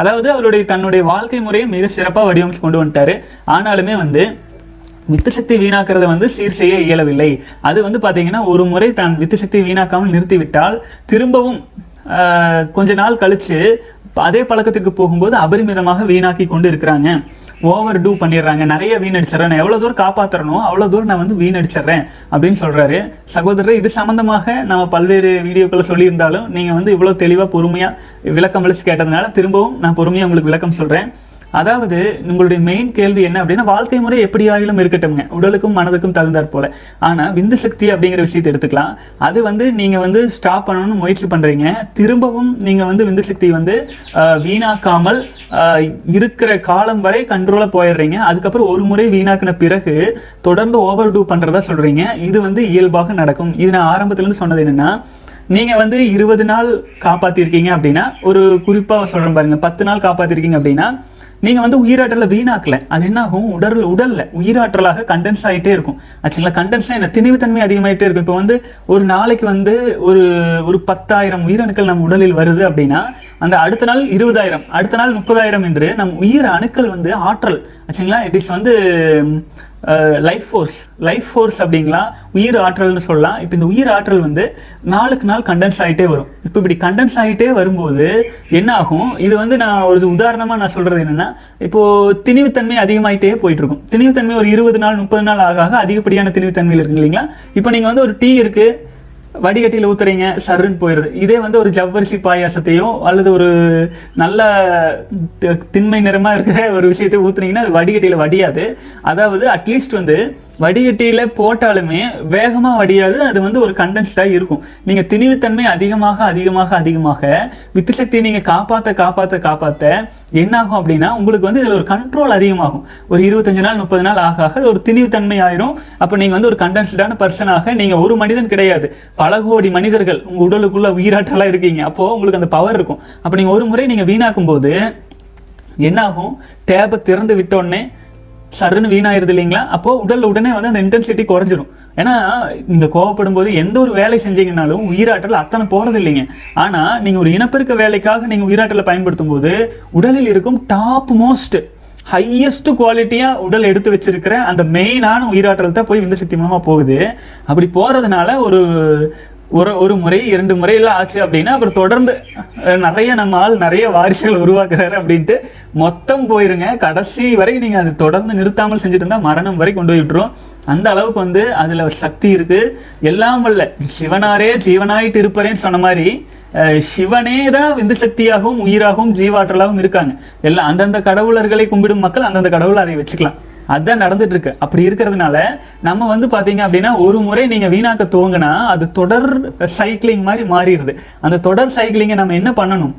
[SPEAKER 1] அதாவது அவருடைய தன்னுடைய வாழ்க்கை முறையை மிக சிறப்பாக வடிவமைச்சு கொண்டு வந்துட்டாரு. ஆனாலுமே வந்து வித்து சக்தி வீணாக்கிறத வந்து சீர் செய்ய இயலவில்லை. அது வந்து பார்த்தீங்கன்னா ஒரு முறை தான் வித்து சக்தி வீணாக்காமல் நிறுத்திவிட்டால் திரும்பவும் கொஞ்ச நாள் கழிச்சு அதே பழக்கத்திற்கு போகும்போது அபரிமிதமாக வீணாக்கி கொண்டு இருக்கிறாங்க. ஓவர் டூ பண்ணிடுறாங்க. நிறைய வீணடிச்சிடறேன். நான் எவ்வளோ தூரம் காப்பாற்றணும் அவ்வளோ தூரம் நான் வந்து வீணடிச்சிடுறேன் அப்படின்னு சொல்கிறாரு சகோதரர் இது சம்மந்தமாக நம்ம பல்வேறு வீடியோக்களை சொல்லியிருந்தாலும் நீங்கள் வந்து இவ்வளோ தெளிவாக பொறுமையாக விளக்கம் அளிச்சு கேட்டதுனால திரும்பவும் நான் பொறுமையாக உங்களுக்கு விளக்கம் சொல்கிறேன் அதாவது உங்களுடைய மெயின் கேள்வி என்ன அப்படின்னா வாழ்க்கை முறை எப்படி ஆகிலும் இருக்கட்டும்ங்க. உடலுக்கும் மனதுக்கும் தகுந்தாற் போல. ஆனால் விந்து சக்தி அப்படிங்கிற விஷயத்தை எடுத்துக்கலாம். அது வந்து நீங்கள் வந்து ஸ்டாப் பண்ணணும்னு முயற்சி பண்ணுறீங்க திரும்பவும் நீங்கள் வந்து விந்து சக்தி வந்து வீணாக்காமல் இருக்கிற காலம் வரை கண்ட்ரோலாக போயிடுறீங்க. அதுக்கப்புறம் ஒரு முறை வீணாக்கின பிறகு தொடர்ந்து ஓவர் டூ பண்ணுறதா சொல்கிறீங்க இது வந்து இயல்பாக நடக்கும். இது நான் ஆரம்பத்துலேருந்து சொன்னது என்னன்னா நீங்கள் வந்து இருபது நாள் காப்பாற்றிருக்கீங்க அப்படின்னா ஒரு குறிப்பாக சொல்கிறேன் பாருங்கள் பத்து நாள் காப்பாற்றிருக்கீங்க அப்படின்னா நீங்க வந்து உயிராற்றலை வீணாக்கல. அது என்ன ஆகும் உடல் உடல்ல. உயிராற்றலாக கண்டென்ஸ் ஆகிட்டே இருக்கும். ஆச்சுங்களா? கண்டென்ஸ் என்ன? திணிவுத்தன்மை அதிகமாயிட்டே இருக்கும். இப்போ வந்து ஒரு நாளைக்கு வந்து ஒரு ஒரு பத்தாயிரம் உயிரணுக்கள் நம்ம உடலில் வருது அப்படின்னா அந்த அடுத்த நாள் இருபதாயிரம் அடுத்த நாள் முப்பதாயிரம் என்று நம் உயிர் அணுக்கள் வந்து ஆற்றல். ஆச்சுங்களா? இட் இஸ் வந்து லைஃப் ஃபோர்ஸ் லைஃப் ஃபோர்ஸ் அப்படிங்களா? உயிர் ஆற்றல்னு சொல்லலாம். இப்போ இந்த உயிர் ஆற்றல் வந்து நாளுக்கு நாள் கண்டென்ஸ் ஆகிட்டே வரும். இப்போ இப்படி கண்டென்ஸ் ஆகிட்டே வரும்போது என்ன ஆகும்? இது வந்து நான் ஒரு உதாரணமாக நான் சொல்கிறது என்னென்னா இப்போது திணிவுத்தன்மை அதிகமாகிட்டே போயிட்டுருக்கும். திணிவுத்தன்மை ஒரு இருபது நாள் முப்பது நாள் ஆக ஆக அதிகப்படியான திணிவுத்தன்மையில் இருக்கு இல்லைங்களா? இப்போ நீங்கள் வந்து ஒரு டீ இருக்குது வடிகட்டியில் ஊத்துறீங்க சருன்னு போயிடுது இதே வந்து ஒரு ஜவ்வரிசி பாயாசத்தையோ அல்லது ஒரு நல்ல தி- திண்மை நிறமாக இருக்கிற ஒரு விஷயத்தை ஊத்துனீங்கன்னா அது வடிகட்டியில் வடியாது. அதாவது அட்லீஸ்ட் வந்து வடிகட்டியில் போட்டாலுமே வேகமாக வடியாது அது வந்து ஒரு கண்டென்ஸ்டாக இருக்கும். நீங்கள் திணிவுத்தன்மை அதிகமாக அதிகமாக அதிகமாக வித்து சக்தியை நீங்கள் காப்பாற்ற காப்பாற்ற காப்பாற்ற என்ன ஆகும் அப்படின்னா உங்களுக்கு வந்து இதில் ஒரு கண்ட்ரோல் அதிகமாகும். ஒரு இருபத்தஞ்சு நாள் முப்பது நாள் ஆக ஆக ஒரு திணிவுத்தன்மை ஆயிரும். அப்போ நீங்கள் வந்து ஒரு கண்டென்ஸ்டான பர்சனாக நீங்கள் ஒரு மனிதன் கிடையாது. பல கோடி மனிதர்கள் உங்கள் உடலுக்குள்ளே உயிராற்றலா இருக்கீங்க. அப்போது உங்களுக்கு அந்த பவர் இருக்கும். அப்போ நீங்கள் ஒரு முறை நீங்கள் வீணாக்கும் போது என்னாகும்? டேபை திறந்து விட்டோடனே சருன்னு வீணாயிருது இல்லைங்களா? அப்போ உடல் உடனே வந்து அந்த இன்டென்சிட்டி குறைஞ்சிரும். ஏன்னா இந்த கோவப்படும் போது எந்த ஒரு வேலை செஞ்சீங்கனாலும் உயிராற்றல் அத்தனை போறது இல்லைங்க. ஆனா நீங்க ஒரு இனப்பெருக்க வேலைக்காக நீங்க உயிராற்றலை பயன்படுத்தும் போது உடலில் இருக்கும் டாப் மோஸ்ட் ஹையஸ்ட் குவாலிட்டியா உடல் எடுத்து வச்சிருக்கிற அந்த மெயினான உயிராற்றல் தான் போய் விந்து சக்தி மூலமா போகுது. அப்படி போறதுனால ஒரு ஒரு ஒரு முறை இரண்டு முறையெல்லாம் ஆச்சு அப்படின்னா அப்புறம் தொடர்ந்து நிறைய நம்ம ஆள் நிறைய வாரிசுகள் உருவாக்குறாரு அப்படின்ட்டு மொத்தம் போயிருங்க. கடைசி வரை நீங்கள் அது தொடர்ந்து நிறுத்தாமல் செஞ்சுட்டு இருந்தால் மரணம் வரை கொண்டு போய் விட்டுரும். அந்த அளவுக்கு வந்து அதில் சக்தி இருக்கு. எல்லாம் வல்ல சிவனாரே ஜீவனாயிட்டு இருப்பறேன்னு சொன்ன மாதிரி சிவனே தான் விந்து சக்தியாகவும் உயிராகவும் ஜீவாற்றலாகவும் இருக்காங்க. எல்லாம் அந்தந்த கடவுளர்களை கும்பிடும் மக்கள் அந்தந்த கடவுளை அதை வச்சுக்கலாம். அதான் நடந்துட்டு இருக்கு அப்படி இருக்கிறதுனால நம்ம வந்து பார்த்தீங்க அப்படின்னா ஒரு முறை நீங்கள் வீணாக்க துவங்கினா அது தொடர் சைக்கிளிங் மாதிரி மாறிடுது. அந்த தொடர் சைக்கிளிங்கை நம்ம என்ன பண்ணணும்?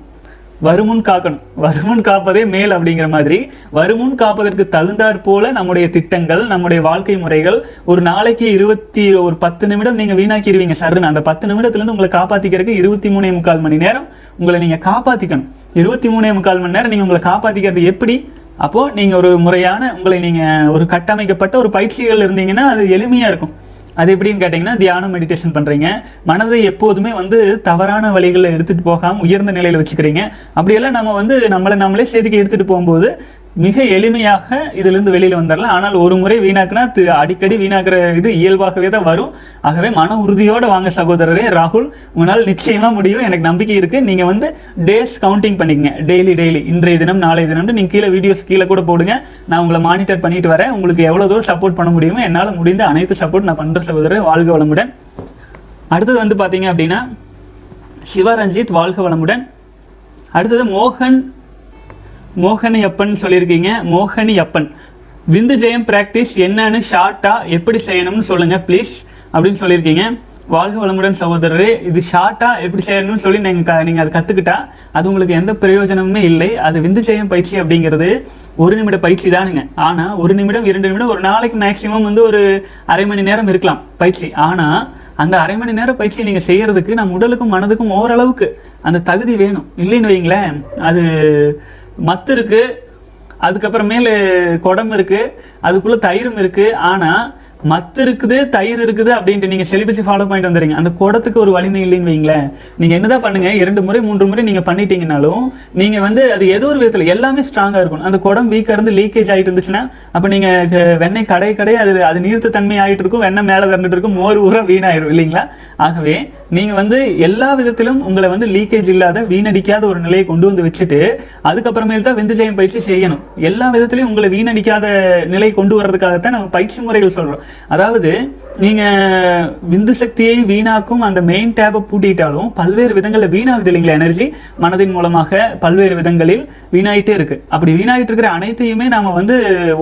[SPEAKER 1] வருமுன் காக்கணும். வருமுன் காப்பதே மேல் அப்படிங்கிற மாதிரி. வருமுன் காப்பதற்கு தகுந்தாற் போல நம்முடைய திட்டங்கள் நம்முடைய வாழ்க்கை முறைகள் ஒரு நாளைக்கு இருபத்தி ஒரு பத்து நிமிடம் நீங்க வீணாக்கிடுவீங்க சருன்னு அந்த பத்து நிமிடத்துலேருந்து உங்களை காப்பாத்திக்கிறதுக்கு இருபத்தி மூணே முக்கால் மணி நேரம் உங்களை நீங்க காப்பாத்திக்கணும். இருபத்தி மூணே முக்கால் மணி நேரம் நீங்க உங்களை காப்பாத்திக்கிறது எப்படி? அப்போ நீங்க ஒரு முறையான உங்களை நீங்க ஒரு கட்டமைக்கப்பட்ட ஒரு பயிற்சிகள் இருந்தீங்கன்னா அது எளிமையா இருக்கும். அது எப்படின்னு கேட்டிங்கன்னா தியானம் மெடிடேஷன் பண்ணுறீங்க மனதை எப்போதுமே வந்து தவறான வழிகளில் எடுத்துகிட்டு போகாமல் உயர்ந்த நிலையில் வச்சுக்கிறீங்க. அப்படியெல்லாம் நம்ம வந்து நம்மளை நம்மளே செய்திக்கு எடுத்துகிட்டு போகும்போது மிக எளிமையாக இதிலிருந்து வெளியில் வந்துடலாம். ஆனால் ஒரு முறை வீணாக்குனா திரு அடிக்கடி வீணாக்குற இது இயல்பாகவே தான் வரும். ஆகவே மன உறுதியோடு வாங்க சகோதரரே ராகுல் உங்களால் நிச்சயமாக முடியும். எனக்கு நம்பிக்கை இருக்கு. நீங்க வந்து டேஸ் கவுண்டிங் பண்ணிக்கங்க. டெய்லி டெய்லி இன்றைய தினம் நாளைய தினம் நீங்க கீழே வீடியோஸ் கீழே கூட போடுங்க. நான் உங்களை மானிட்டர் பண்ணிட்டு வரேன். உங்களுக்கு எவ்வளோ தூரம் சப்போர்ட் பண்ண முடியுமோ என்னால் முடிந்த அனைத்து சப்போர்ட் நான் பண்ற சகோதரர் வாழ்க வளமுடன். அடுத்தது வந்து பார்த்தீங்க அப்படின்னா சிவரஞ்சித் வாழ்க வளமுடன். அடுத்தது மோகன் மோகனி அப்பன் சொல்லியிருக்கீங்க. மோகனி அப்பன் விந்து ஜெயம் ப்ராக்டிஸ் என்னன்னு ஷார்ட்டாக எப்படி செய்யணும்னு சொல்லுங்கள் ப்ளீஸ் அப்படின்னு சொல்லியிருக்கீங்க. வாழ்க வளமுடன் சகோதரரே இது ஷார்ட்டாக எப்படி செய்யணும்னு சொல்லி நீங்கள் க- அதை கற்றுக்கிட்டா அது உங்களுக்கு எந்த பிரயோஜனமுமே இல்லை. அது விந்து ஜெயம் பயிற்சி அப்படிங்கிறது ஒரு நிமிட பயிற்சி தானுங்க. ஆனால் ஒரு நிமிடம் இரண்டு நிமிடம் ஒரு நாளைக்கு மேக்சிமம் வந்து ஒரு அரை மணி நேரம் இருக்கலாம் பயிற்சி. ஆனால் அந்த அரை மணி நேரம் பயிற்சி நீங்கள் செய்கிறதுக்கு நம்ம உடலுக்கும் மனதுக்கும் ஓரளவுக்கு அந்த தகுதி வேணும். இல்லைன்னு வைங்களேன் அது மத்து இருக்கு அதுக்கப்புறமேலு குடம் இருக்கு அதுக்குள்ள தயிரும் இருக்கு. ஆனா மத்து இருக்குது தயிர் இருக்குது அப்படின்ட்டு நீங்க செலிபஸை ஃபாலோ பண்ணிட்டு வந்துடுறீங்க. அந்த குடத்துக்கு ஒரு வலிமை இல்லைன்னு வைங்களேன். நீங்க என்னதான் பண்ணுங்க இரண்டு முறை மூன்று முறை நீங்க பண்ணிட்டீங்கனாலும் நீங்க வந்து அது ஏதோ ஒரு விதத்துல எல்லாமே ஸ்ட்ராங்கா இருக்கும் அந்த குடம் வீக்கா இருந்து லீக்கேஜ் ஆயிட்டு இருந்துச்சுன்னா அப்ப நீங்க வெண்ணெய் கடை கடை அது அது நீர்த்த தன்மை ஆயிட்டு இருக்கும் வெண்ணெய் மேல திறந்துட்டு இருக்கும் மோர் ஊற வீணாயிரும் இல்லைங்களா? ஆகவே நீங்க வந்து எல்லா விதத்திலும் உங்களை வந்து லீக்கேஜ் இல்லாத வீணடிக்காத ஒரு நிலையை கொண்டு வந்து வச்சுட்டு அதுக்கப்புறமேல் தான் விந்து ஜெயம் பயிற்சி செய்யணும். எல்லா விதத்திலையும் உங்களை வீணடிக்காத நிலை கொண்டு வர்றதுக்காகத்தான் நம்ம பயிற்சி முறைகள் சொல்றோம். அதாவது நீங்க விந்து சக்தியை வீணாக்கும் அந்த மெயின் டேபை பூட்டிட்டாலும் பல்வேறு விதங்களில் வீணாகுது இல்லைங்களா எனர்ஜி மனதின் மூலமாக பல்வேறு விதங்களில் வீணாயிட்டே இருக்கு. அப்படி வீணாயிட்டு இருக்கிற அனைத்தையுமே நாம வந்து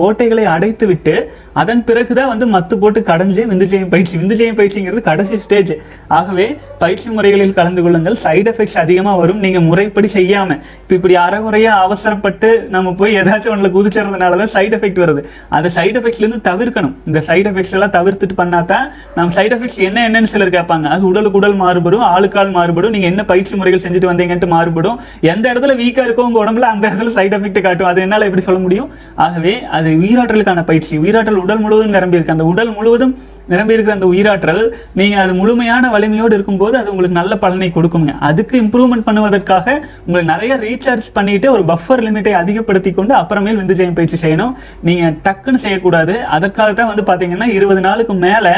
[SPEAKER 1] ஓட்டைகளை அடைத்து விட்டு அதன் பிறகுதான் வந்து மத்து போட்டு கடைஞ்சு விந்துஜெயம் பயிற்சி. விந்துஜெயம் பயிற்சிங்கிறது கடைசி ஸ்டேஜ் ஆகவே பயிற்சி முறைகளில் கலந்து கொள்ளுங்கள். சைடு எஃபெக்ட்ஸ் அதிகமா வரும். நீங்க முறைப்படி செய்யாம. இப்ப இப்படி அறகுறையா அவசரப்பட்டு நம்ம போய் ஏதாச்சும் ஒண்ணுல குதிச்சறதுனால தான் சைடு எஃபெக்ட் வருது. அந்த சைடு எஃபெக்ட்ஸ்லேருந்து தவிர்க்கணும். இந்த சைடு எஃபெக்ட்ஸ் எல்லாம் தவிர்த்துட்டு பண்ணாதான் பார்த்தா நம்ம சைடு எஃபெக்ட்ஸ் என்ன என்னன்னு சிலர் கேட்பாங்க. அது உடலுக்கு உடல் மாறுபடும் ஆளுக்கால் மாறுபடும் நீங்க என்ன பயிற்சி முறைகள் செஞ்சுட்டு வந்தீங்கன்ட்டு மாறுபடும். எந்த இடத்துல வீக்கா இருக்கோ உங்க உடம்புல அந்த இடத்துல சைடு எஃபெக்ட் காட்டும். அது என்னால எப்படி சொல்ல முடியும்? ஆகவே அது உயிராற்றலுக்கான பயிற்சி. உயிராற்றல் உடல் முழுவதும் நிரம்பியிருக்கு. அந்த உடல் முழுவதும் நிரம்பியிருக்கிற அந்த உயிராற்றல் நீங்கள் அது முழுமையான வலிமையோடு இருக்கும்போது அது உங்களுக்கு நல்ல பலனை கொடுக்குங்க. அதுக்கு இம்ப்ரூவ்மெண்ட் பண்ணுவதற்காக உங்களை நிறைய ரீசார்ஜ் பண்ணிட்டு ஒரு பஃபர் லிமிட்டை அதிகப்படுத்தி கொண்டு அப்புறமேல் விந்து ஜெயம் பயிற்சி செய்யணும். நீங்கள் டக்குன்னு செய்யக்கூடாது. அதற்காக தான் வந்து பார்த்தீங்கன்னா இருபது நாளுக்கு மேலே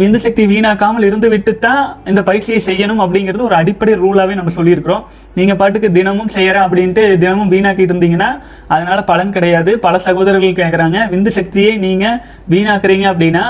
[SPEAKER 1] விந்து சக்தி வீணாக்காமல் இருந்து விட்டு தான் இந்த பயிற்சியை செய்யணும் அப்படிங்கிறது ஒரு அடிப்படை ரூலாகவே நம்ம சொல்லியிருக்கிறோம். நீங்கள் பாட்டுக்கு தினமும் செய்யறேன் அப்படின்ட்டு தினமும் வீணாக்கிட்டு இருந்தீங்கன்னா அதனால் பலன் கிடையாது. பல சகோதரர்கள் கேட்குறாங்க விந்து சக்தியை நீங்கள் வீணாக்குறீங்க அப்படின்னா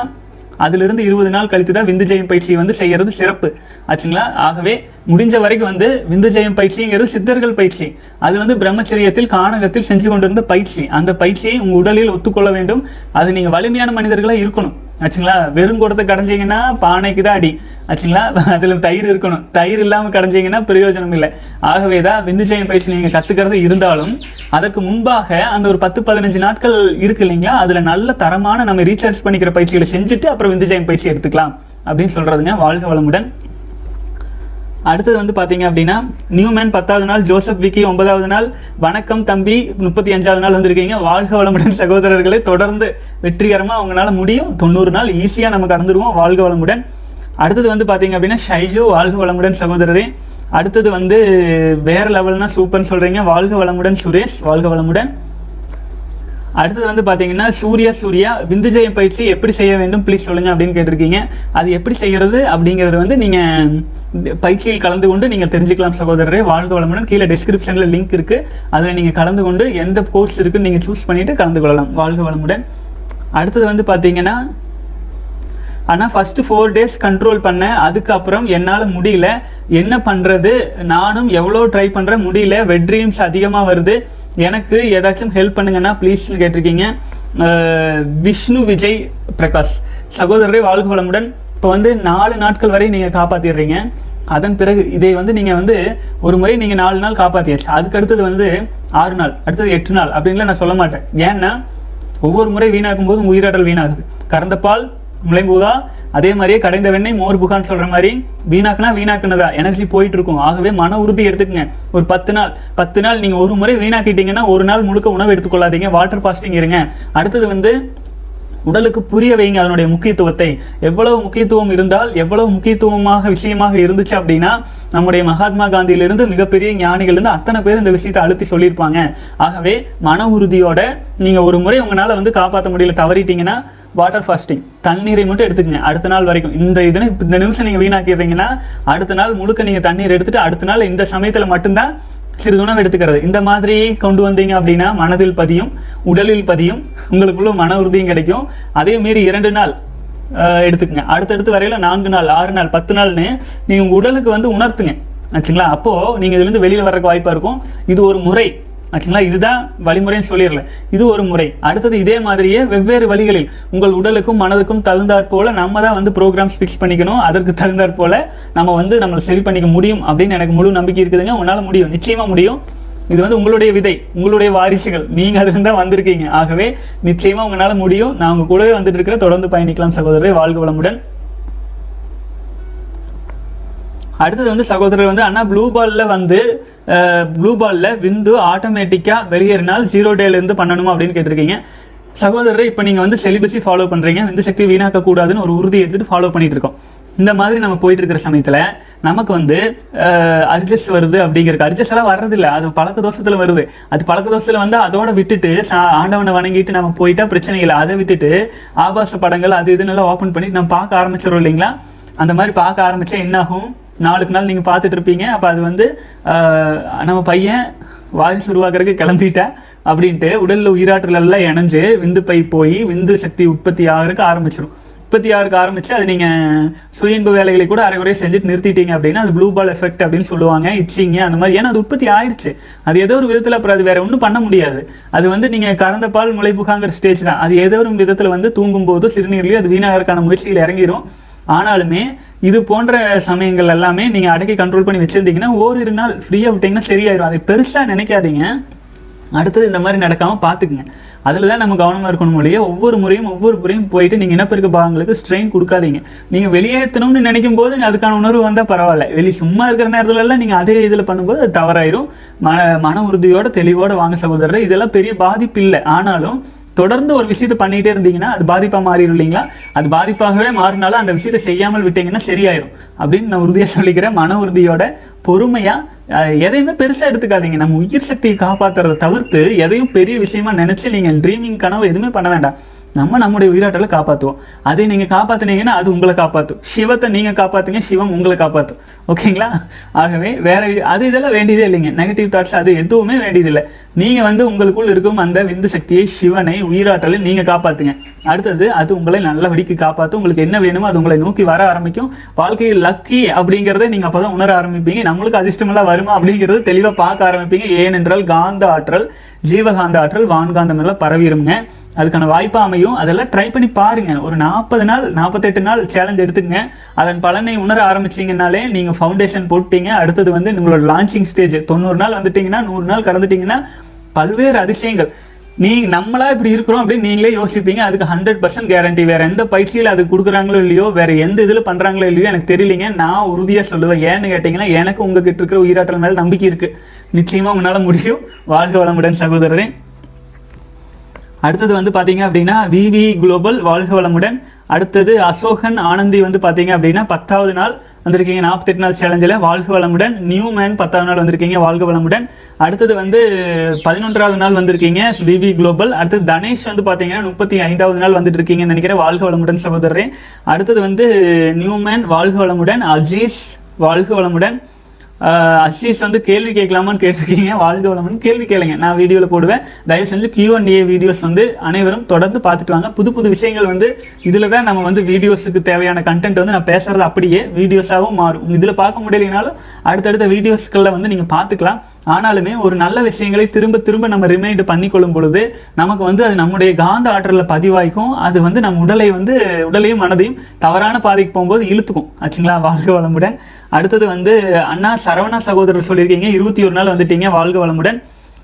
[SPEAKER 1] அதிலிருந்து இருபது நாள் கழித்து தான் விந்து ஜெயம் பயிற்சி வந்து செய்யறது சிறப்பு. ஆச்சுங்களா? ஆகவே முடிஞ்ச வரைக்கும் வந்து விந்து ஜெயம் பயிற்சிங்கிறது சித்தர்கள் பயிற்சி. அது வந்து பிரம்மச்சரியத்தில் கானகத்தில் செஞ்சு கொண்டிருந்த பயிற்சி. அந்த பயிற்சியை உங்க உடலில் ஒத்துக்கொள்ள வேண்டும். அது நீங்க வலிமையான மனிதர்களா இருக்கணும். ஆச்சுங்களா? வெறும் கூடத்தை கடைஞ்சிங்கன்னா பானைக்கு தான் அடி. ஆச்சுங்களா? அதில் தயிர் இருக்கணும். தயிர் இல்லாமல் கடைஞ்சிங்கன்னா பிரயோஜனம் இல்லை. ஆகவே தான் விந்துஜயம் பயிற்சி நீங்கள் கற்றுக்கிறது இருந்தாலும் அதற்கு முன்பாக அந்த ஒரு பத்து பதினஞ்சு நாட்கள் இருக்கு இல்லைங்களா? அதில் நல்ல தரமான நம்ம ரீசார்ஜ் பண்ணிக்கிற பயிற்சிகளை செஞ்சுட்டு அப்புறம் விந்துஜயம் பயிற்சி எடுத்துக்கலாம். அப்படின்னு சொல்கிறதுங்க வாழ்க வளமுடன். அடுத்தது வந்து பார்த்தீங்க அப்படின்னா நியூமேன் பத்தாவது நாள் ஜோசப் விக்கி ஒன்பதாவது நாள் வணக்கம் தம்பி முப்பத்தி அஞ்சாவது நாள் வந்திருக்கீங்க. வாழ்க வளமுடன் சகோதரர்களே. தொடர்ந்து வெற்றிகரமாக அவங்களால முடியும். தொண்ணூறு நாள் ஈஸியாக நம்ம கடந்துருவோம். வாழ்க வளமுடன். அடுத்தது வந்து பார்த்தீங்க அப்படின்னா ஷைஜு வாழ்க வளமுடன் சகோதரரே. அடுத்தது வந்து வேற லெவல்னா சூப்பர்னு சொல்றீங்க. வாழ்க வளமுடன் சுரேஷ் வாழ்க வளமுடன். அடுத்தது வந்து பார்த்தீங்கன்னா சூர்யா சூர்யா விந்துஜெயம் பயிற்சி எப்படி செய்ய வேண்டும் ப்ளீஸ் சொல்லுங்க அப்படின்னு கேட்டிருக்கீங்க. அது எப்படி செய்யறது அப்படிங்கிறது வந்து நீங்க பயிற்சியில் கலந்து கொண்டு நீங்க தெரிஞ்சுக்கலாம் சகோதரரே. வாழ்க வளமுடன். கீழே டிஸ்கிரிப்ஷன்ல லிங்க் இருக்கு. அதுல நீங்க கலந்து கொண்டு எந்த கோர்ஸ் இருக்குன்னு நீங்க சூஸ் பண்ணிட்டு கலந்து கொள்ளலாம். வாழ்க வளமுடன். அடுத்தது வந்து பார்த்தீங்கன்னா ஆனால் ஃபஸ்ட்டு ஃபோர் டேஸ் கண்ட்ரோல் பண்ணேன் அதுக்கப்புறம் என்னால் முடியல. என்ன பண்ணுறது நானும் எவ்வளோ ட்ரை பண்ணுறேன் முடியல. வெட் ட்ரீம்ஸ் அதிகமாக வருது. எனக்கு ஏதாச்சும் ஹெல்ப் பண்ணுங்கன்னா ப்ளீஸ்னு கேட்டிருக்கீங்க. விஷ்ணு விஜய் பிரகாஷ். சகோதரரை வாழ்க வளமுடன். இப்போ வந்து நாலு நாட்கள் வரை நீங்கள் காப்பாற்றிடுறீங்க அதன் பிறகு இதை வந்து நீங்கள் வந்து ஒரு முறை நீங்கள் நாலு நாள் காப்பாற்றியாச்சு அதுக்கு அடுத்தது வந்து ஆறு நாள் அடுத்தது எட்டு நாள் அப்படின்லாம் நான் சொல்ல மாட்டேன். ஏன்னா ஒவ்வொரு முறை வீணாக்கும் போதும் உயிராடல் வீணாகுது. கறந்த பால் முளைம்பூதா அதே மாதிரியே கடைந்த வெண்ணெய் மோர் புகான்னு சொல்ற மாதிரி வீணாக்குனா வீணாக்குனதா? எனர்ஜி போயிட்டு இருக்கும் ஆகவே மன உறுதி எடுத்துக்கங்க. ஒரு பத்து நாள் பத்து நாள் நீங்க ஒரு முறை வீணாக்கிட்டீங்கன்னா ஒரு நாள் முழுக்க உணவு எடுத்துக்கொள்ளாதீங்க. வாட்டர் ஃபாஸ்டிங் இருங்க. அடுத்தது வந்து உடலுக்கு புரிய வைங்க அதனுடைய முக்கியத்துவத்தை. எவ்வளவு முக்கியத்துவம் இருந்தால் எவ்வளவு முக்கியத்துவமாக விஷயமாக இருந்துச்சு அப்படின்னா நம்முடைய மகாத்மா காந்தியிலிருந்து மிகப்பெரிய ஞானிகள் இருந்து அத்தனை பேர் இந்த விஷயத்தை அழுத்தி சொல்லியிருப்பாங்க. ஆகவே மன உறுதியோட நீங்க ஒரு முறை உங்களால வந்து காப்பாற்ற முடியல தவறிட்டீங்கன்னா வாட்டர் ஃபாஸ்டிங் தண்ணீரை மட்டும் எடுத்துக்கங்க. அடுத்த நாள் வரைக்கும். இந்த இதனை இந்த நிமிஷம் நீங்கள் வீணாக்கிடுறீங்கன்னா அடுத்த நாள் முழுக்க நீங்கள் தண்ணீர் எடுத்துட்டு அடுத்த நாள் இந்த சமயத்தில் மட்டும்தான் சிறிது உணவு எடுத்துக்கிறது. இந்த மாதிரி கொண்டு வந்தீங்க அப்படின்னா மனதில் பதியும் உடலில் பதியும் உங்களுக்குள்ள மன உறுதியும் கிடைக்கும். அதே மாரி இரண்டு நாள் எடுத்துக்கங்க. அடுத்தடுத்து வரையில் நான்கு நாள் ஆறு நாள் பத்து நாள்னு நீங்கள் உடலுக்கு வந்து உணர்த்துங்க. ஆச்சுங்களா? அப்போது நீங்கள் இதுலேருந்து வெளியில் வர்றதுக்கு வாய்ப்பாக இருக்கும். இது ஒரு முறை. ஆச்சுங்களா? இதுதான் வழிமுறைன்னு சொல்லிடல. இது ஒரு முறை. அடுத்தது இதே மாதிரியே வெவ்வேறு வழிகளில் உங்கள் உடலுக்கும் மனதுக்கும் தகுந்தாற் போல நம்ம தான் வந்து ப்ரோக்ராம்ஸ் ஃபிக்ஸ் பண்ணிக்கணும். அதற்கு தகுந்தாற் போல நம்ம வந்து நம்மளை சரி பண்ணிக்க முடியும் அப்படின்னு எனக்கு முழு நம்பிக்கை இருக்குதுங்க. உன்னால் முடியும். நிச்சயமாக முடியும். இது வந்து உங்களுடைய விதை உங்களுடைய வாரிசுகள். நீங்கள் அதுலேருந்து தான் வந்திருக்கீங்க. ஆகவே நிச்சயமாக உங்களால் முடியும். நான் உங்கள் கூடவே வந்துட்டு இருக்கிற தொடர்ந்து பயணிக்கலாம் சகோதரரை. வாழ்க வளமுடன். அடுத்தது வந்து சகோதரர் வந்து அண்ணா ப்ளூ பாலில் வந்து ப்ளூ பாலில் விந்து ஆட்டோமேட்டிக்காக வெளியேறினால் ஜீரோ டேலேருந்து பண்ணணுமா அப்படின்னு கேட்டிருக்கீங்க. சகோதரரை இப்போ நீங்கள் வந்து செலிபஸி ஃபாலோ பண்ணுறீங்க விந்து சக்தி வீணாக்கக்கூடாதுன்னு ஒரு உறுதி எடுத்துட்டு ஃபாலோ பண்ணிகிட்டு இருக்கோம் இந்த மாதிரி நம்ம போயிட்டு இருக்கிற சமயத்தில் நமக்கு வந்து அர்ஜஸ் வருது அப்படிங்கிறது அர்ஜஸ் எல்லாம் வர்றதில்ல. அது பழக்க தோஷத்தில் வருது. அது பழக்க தோஷத்தில் வந்து அதோட விட்டுட்டு சா- ஆண்டவனை வணங்கிட்டு நம்ம போயிட்டா பிரச்சனை இல்லை. அதை விட்டுட்டு ஆபாச படங்கள் அது இதுன்னு எல்லாம் ஓப்பன் பண்ணி நம்ம பார்க்க ஆரம்பிச்சிடும் இல்லைங்களா? அந்த மாதிரி பார்க்க ஆரம்பிச்சா என்ன ஆகும் நாளுக்கு நாள் நீங்கள் பார்த்துட்டு இருப்பீங்க. அப்போ அது வந்து நம்ம பையன் வாரிசு உருவாக்குறதுக்கு கிளம்பிட்டேன் அப்படின்ட்டு உடலில் உயிராற்றல் எல்லாம் இணைஞ்சு விந்து பை போய் விந்து சக்தி உற்பத்தி ஆகிறதுக்கு ஆரம்பிச்சிடும் உற்பத்தி ஆகிறதுக்கு ஆரம்பிச்சு அது நீங்கள் சுயன்பு வேலைகளை கூட அரைகுறை செஞ்சுட்டு நிறுத்திட்டீங்க அப்படின்னா அது ப்ளூ பால் எஃபெக்ட் அப்படின்னு சொல்லுவாங்க இச்சிங்க அந்த மாதிரி. ஏன்னா அது உற்பத்தி ஆயிடுச்சு அது ஏதோ ஒரு விதத்தில் அப்புறம் அது வேற ஒன்றும் பண்ண முடியாது. அது வந்து நீங்கள் கறந்த பால் முளைப்புகாங்கிற ஸ்டேஜ் தான். அது ஏதோ ஒரு விதத்தில் வந்து தூங்கும் சிறுநீர்லேயும் சிறுநீர்லயும் அது வீணாகிறதுக்கான முயற்சிகள் இறங்கிடும் ஆனாலுமே இது போன்ற சமயங்கள் எல்லாமே நீங்கள் அடக்கி கண்ட்ரோல் பண்ணி வச்சுருந்தீங்கன்னா ஓரிரு நாள் ஃப்ரீயாக விட்டீங்கன்னா சரியாயிடும் அதை பெருசாக நினைக்காதீங்க. அடுத்தது இந்த மாதிரி நடக்காமல் பார்த்துக்குங்க அதில் தான் நம்ம கவனமாக இருக்கணும் மொழியே ஒவ்வொரு முறையும் ஒவ்வொரு முறையும் போயிட்டு நீங்கள் இனப்பெருக்க பாகங்களுக்கு ஸ்ட்ரெயின் கொடுக்காதீங்க. நீங்கள் வெளியேற்றணும்னு நினைக்கும் போது அதுக்கான உணர்வு வந்தால் பரவாயில்ல. வெளி சும்மா இருக்கிற நேரத்துலலாம் நீங்கள் அதே இதில் பண்ணும்போது அது தவறாயிரும். மன மன உறுதியோட தெளிவோடு வாங்க சகோதரர் இதெல்லாம் பெரிய பாதிப்பு இல்லை. ஆனாலும் தொடர்ந்து ஒரு விஷயத்தை பண்ணிட்டே இருந்தீங்கன்னா அது பாதிப்பா மாறிடும் இல்லைங்களா? அது பாதிப்பாகவே மாறினாலும் அந்த விஷயத்தை செய்யாமல் விட்டீங்கன்னா சரியாயிடும் அப்படின்னு நான் உறுதியா சொல்லிக்கிறேன். மன உறுதியோட பொறுமையா அஹ், எதையுமே பெருசா எடுத்துக்காதீங்க. நம்ம உயிர் சக்தியை காப்பாத்துறதை தவிர்த்து எதையும் பெரிய விஷயமா நினைச்சு நீங்கள் ட்ரீமிங் கனவு எதுவுமே பண்ண வேண்டாம். நம்ம நம்முடைய உயிராற்றலை காப்பாற்றுவோம் அதை நீங்கள் காப்பாற்றினீங்கன்னா அது உங்களை காப்பாற்றும் சிவத்தை நீங்கள் காப்பாற்றுங்க சிவம் உங்களை காப்பாற்றும் ஓகேங்களா? ஆகவே வேறு அது இதெல்லாம் வேண்டியதே இல்லைங்க. நெகட்டிவ் தாட்ஸ் அது எதுவுமே வேண்டியதில்லை. நீங்கள் வந்து உங்களுக்குள் இருக்கும் அந்த விந்து சக்தியை சிவனை உயிராற்றலை நீங்கள் காப்பாற்றுங்க அடுத்தது அது உங்களை நல்லபடிக்கு காப்பாற்றும் உங்களுக்கு என்ன வேணுமோ அது உங்களை நோக்கி வர ஆரம்பிக்கும். வாழ்க்கையில் லக்கி அப்படிங்கிறதை நீங்கள் அப்போ தான் உணர ஆரம்பிப்பீங்க. நம்மளுக்கு அதிர்ஷ்டமெல்லாம் வருமா அப்படிங்கிறது தெளிவாக பார்க்க ஆரம்பிப்பீங்க. ஏனென்றால் காந்த ஆற்றல் ஜீவகாந்த ஆற்றல் வான்காந்தம் எல்லாம் பரவிருங்க அதுக்கான வாய்ப்பு அமையும். அதெல்லாம் ட்ரை பண்ணி பாருங்க. ஒரு நாற்பது நாள் நாற்பத்தெட்டு நாள் சேலஞ்ச் எடுத்துக்கங்க. அதன் பலனை உணர ஆரம்பிச்சிங்கனாலே நீங்க ஃபவுண்டேஷன் போட்டீங்க. அடுத்தது வந்து உங்களோட லான்ச்சிங் ஸ்டேஜ் தொண்ணூறு நாள் வந்துட்டீங்கன்னா நூறு நாள் கடந்துட்டீங்கன்னா பல்வேறு அதிசயங்கள். நீ நம்மளா இப்படி இருக்கிறோம் அப்படின்னு நீங்களே யோசிப்பீங்க. அதுக்கு ஹண்ட்ரட் பர்சன்ட் கேரண்டி வேற எந்த பயிற்சியில் அது கொடுக்குறாங்களோ இல்லையோ வேற எந்த இதில் பண்றாங்களோ இல்லையோ எனக்கு தெரியலிங்க. நான் உறுதியாக சொல்லுவேன். ஏன்னு கேட்டீங்கன்னா எனக்கு உங்ககிட்ட இருக்கிற உயிராற்றல் மேல நம்பிக்கை இருக்கு. நிச்சயமா உங்களால முடியும். வாழ்க வளமுடன் சகோதரரே. அடுத்தது வந்து பார்த்தீங்க அப்படின்னா விவி குளோபல் வாழ்க வளமுடன். அடுத்தது அசோகன் ஆனந்தி வந்து பார்த்தீங்க அப்படின்னா பத்தாவது நாள் வந்திருக்கீங்க நாற்பத்தெட்டு நாள் சேலஞ்சில். வாழ்க வளமுடன். நியூ மேன் பத்தாவது நாள் வந்திருக்கீங்க வாழ்க வளமுடன். அடுத்தது வந்து பதினொன்றாவது நாள் வந்திருக்கீங்க விவி குளோபல். அடுத்தது தனேஷ் வந்து பார்த்தீங்கன்னா முப்பத்தி ஐந்தாவது நாள் வந்துட்டு இருக்கீங்கன்னு நினைக்கிறேன். வாழ்க வளமுடன் சகோதரரே. அடுத்தது வந்து நியூ மேன் வாழ்க வளமுடன். அஜீஸ் வாழ்க வளமுடன். அசீஸ் வந்து கேள்வி கேட்கலாமான்னு கேட்டிருக்கீங்க. வாழ்க வளம்னு கேள்வி கேளுங்க. நான் வீடியோவில் போடுவேன். தயவு செஞ்சு கியூ அண்ட் ஏ வீடியோஸ் வந்து அனைவரும் தொடர்ந்து பார்த்துட்டு வாங்க. புது புது விஷயங்கள் வந்து இதில் தான் நம்ம வந்து வீடியோஸுக்கு தேவையான கண்டென்ட் வந்து நான் பேசுறது அப்படியே வீடியோஸாகவும் மாறும். இதில் பார்க்க முடியலைனாலும் அடுத்தடுத்த வீடியோஸ்களில் வந்து நீங்கள் பார்த்துக்கலாம். ஆனாலுமே ஒரு நல்ல விஷயங்களை திரும்ப திரும்ப நம்ம ரிமைண்ட் பண்ணிக்கொள்ளும் பொழுது நமக்கு வந்து அது நம்முடைய காந்த ஆற்றலில் பதிவாய்க்கும். அது வந்து நம்ம உடலை வந்து உடலையும் மனதையும் தவறான பாதைக்கு போகும்போது இழுத்துக்கும். ஆச்சுங்களா? வாழ்க வளமுடன். அடுத்தது வந்து அண்ணா சரவணா சகோதரர் சொல்லியிருக்கீங்க. இருபத்தி ஒரு நாள் வந்துட்டீங்க. வாழ்க வளமுடன்.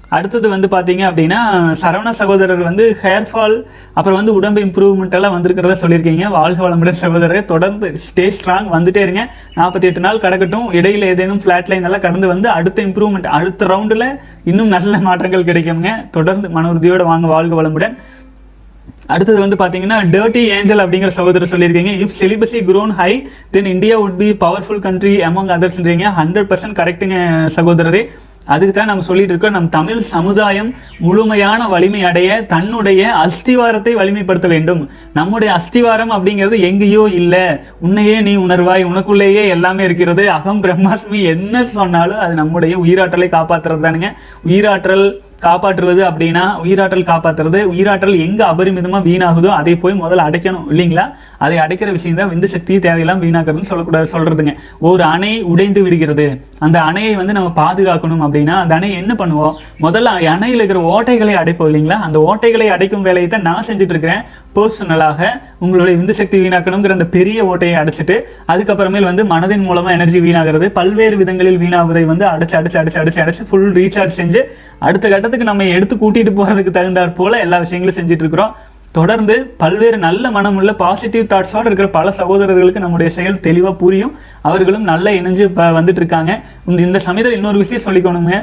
[SPEAKER 1] அடுத்தது வந்து பார்த்தீங்க அப்படின்னா சரவண சகோதரர் வந்து ஹேர் ஃபால் அப்புறம் வந்து உடம்பு இம்ப்ரூவ்மெண்ட் எல்லாம் வந்திருக்கிறதா சொல்லியிருக்கீங்க. வாழ்க வளமுடன் சகோதரர். தொடர்ந்து ஸ்டே ஸ்ட்ராங் வந்துட்டே இருங்க. நாற்பத்தி எட்டு நாள் கடக்கட்டும். இடையில ஏதேனும் ஃப்ளாட் லைன் எல்லாம் கடந்து வந்து அடுத்த இம்ப்ரூவ்மெண்ட் அடுத்த ரவுண்டில் இன்னும் நல்ல மாற்றங்கள் கிடைக்குங்க தொடர்ந்து மன உறுதியோடு வாங்க. வாழ்க வளமுடன். அடுத்தது வந்து பார்த்தீங்கன்னா டர்ட்டி ஏஞ்சல் அப்படிங்கிற சகோதரர் சொல்லியிருக்கீங்க. If celibacy grown high then India would be powerful country among அதர்ஸ்ன்றீங்க hundred percent கரெக்டுங்க சகோதரரே. அதுக்கு தான் நம்ம சொல்லிட்டு இருக்கோம். நம் தமிழ் சமுதாயம் முழுமையான வலிமை அடைய தன்னுடைய அஸ்திவாரத்தை வலிமைப்படுத்த வேண்டும். நம்முடைய அஸ்திவாரம் அப்படிங்கிறது எங்கேயோ இல்லை. உன்னையே நீ உணர்வாய். உனக்குள்ளேயே எல்லாமே இருக்கிறது. அகம் பிரம்மாஸ்மி என்ன சொன்னாலும் அது நம்முடைய உயிராற்றலை காப்பாற்றுறது தானுங்க உயிராற்றல் காப்பாற்றுவது அப்படின்னா உயிராற்றல் காப்பாற்றுறது உயிராற்றல் எங்க அபரிமிதமா வீணாகுதோ அதை போய் முதல்ல அடைக்கணும் இல்லைங்களா? அதை அடைக்கிற விஷயம் தான் விந்து சக்தி தேவையெல்லாம் வீணாக்குறதுன்னு சொல்லக்கூடாது சொல்றதுங்க. ஒரு அணை உடைந்து விடுகிறது. அந்த அணையை வந்து நம்ம பாதுகாக்கணும் அப்படின்னா அந்த அணையை என்ன பண்ணுவோம்? முதல்ல அணையில் இருக்கிற ஓட்டைகளை அடைப்போம் இல்லைங்களா? அந்த ஓட்டைகளை அடைக்கும் வேலையை தான் நான் செஞ்சுட்டு இருக்கிறேன் பர்சனலாக உங்களுடைய விந்து சக்தி வீணாக்கணுங்கிற அந்த பெரிய ஓட்டையை அடைச்சிட்டு அதுக்கப்புறமேல் வந்து மனதின் மூலமாக எனர்ஜி வீணாகிறது பல்வேறு விதங்களில் வீணாவதை வந்து அடைச்சு அடைச்சு அடைச்சு அடைச்சு அடைச்சு ஃபுல் ரீசார்ஜ் செஞ்சு அடுத்த கட்டத்துக்கு நம்ம எடுத்து கூட்டிகிட்டு போகிறதுக்கு தகுந்தாற் போல் எல்லா விஷயங்களும் செஞ்சுட்டு இருக்கிறோம் தொடர்ந்து பல்வேறு நல்ல மனமுள்ள பாசிட்டிவ் தாட்ஸோடு இருக்கிற பல சகோதரர்களுக்கு நம்முடைய செயல் தெளிவாக புரியும். அவர்களும் நல்லா இணைஞ்சு இப்போ வந்துட்டு இருக்காங்க இந்த- இந்த சமயத்தில் இன்னொரு விஷயம் சொல்லிக்கணுங்க.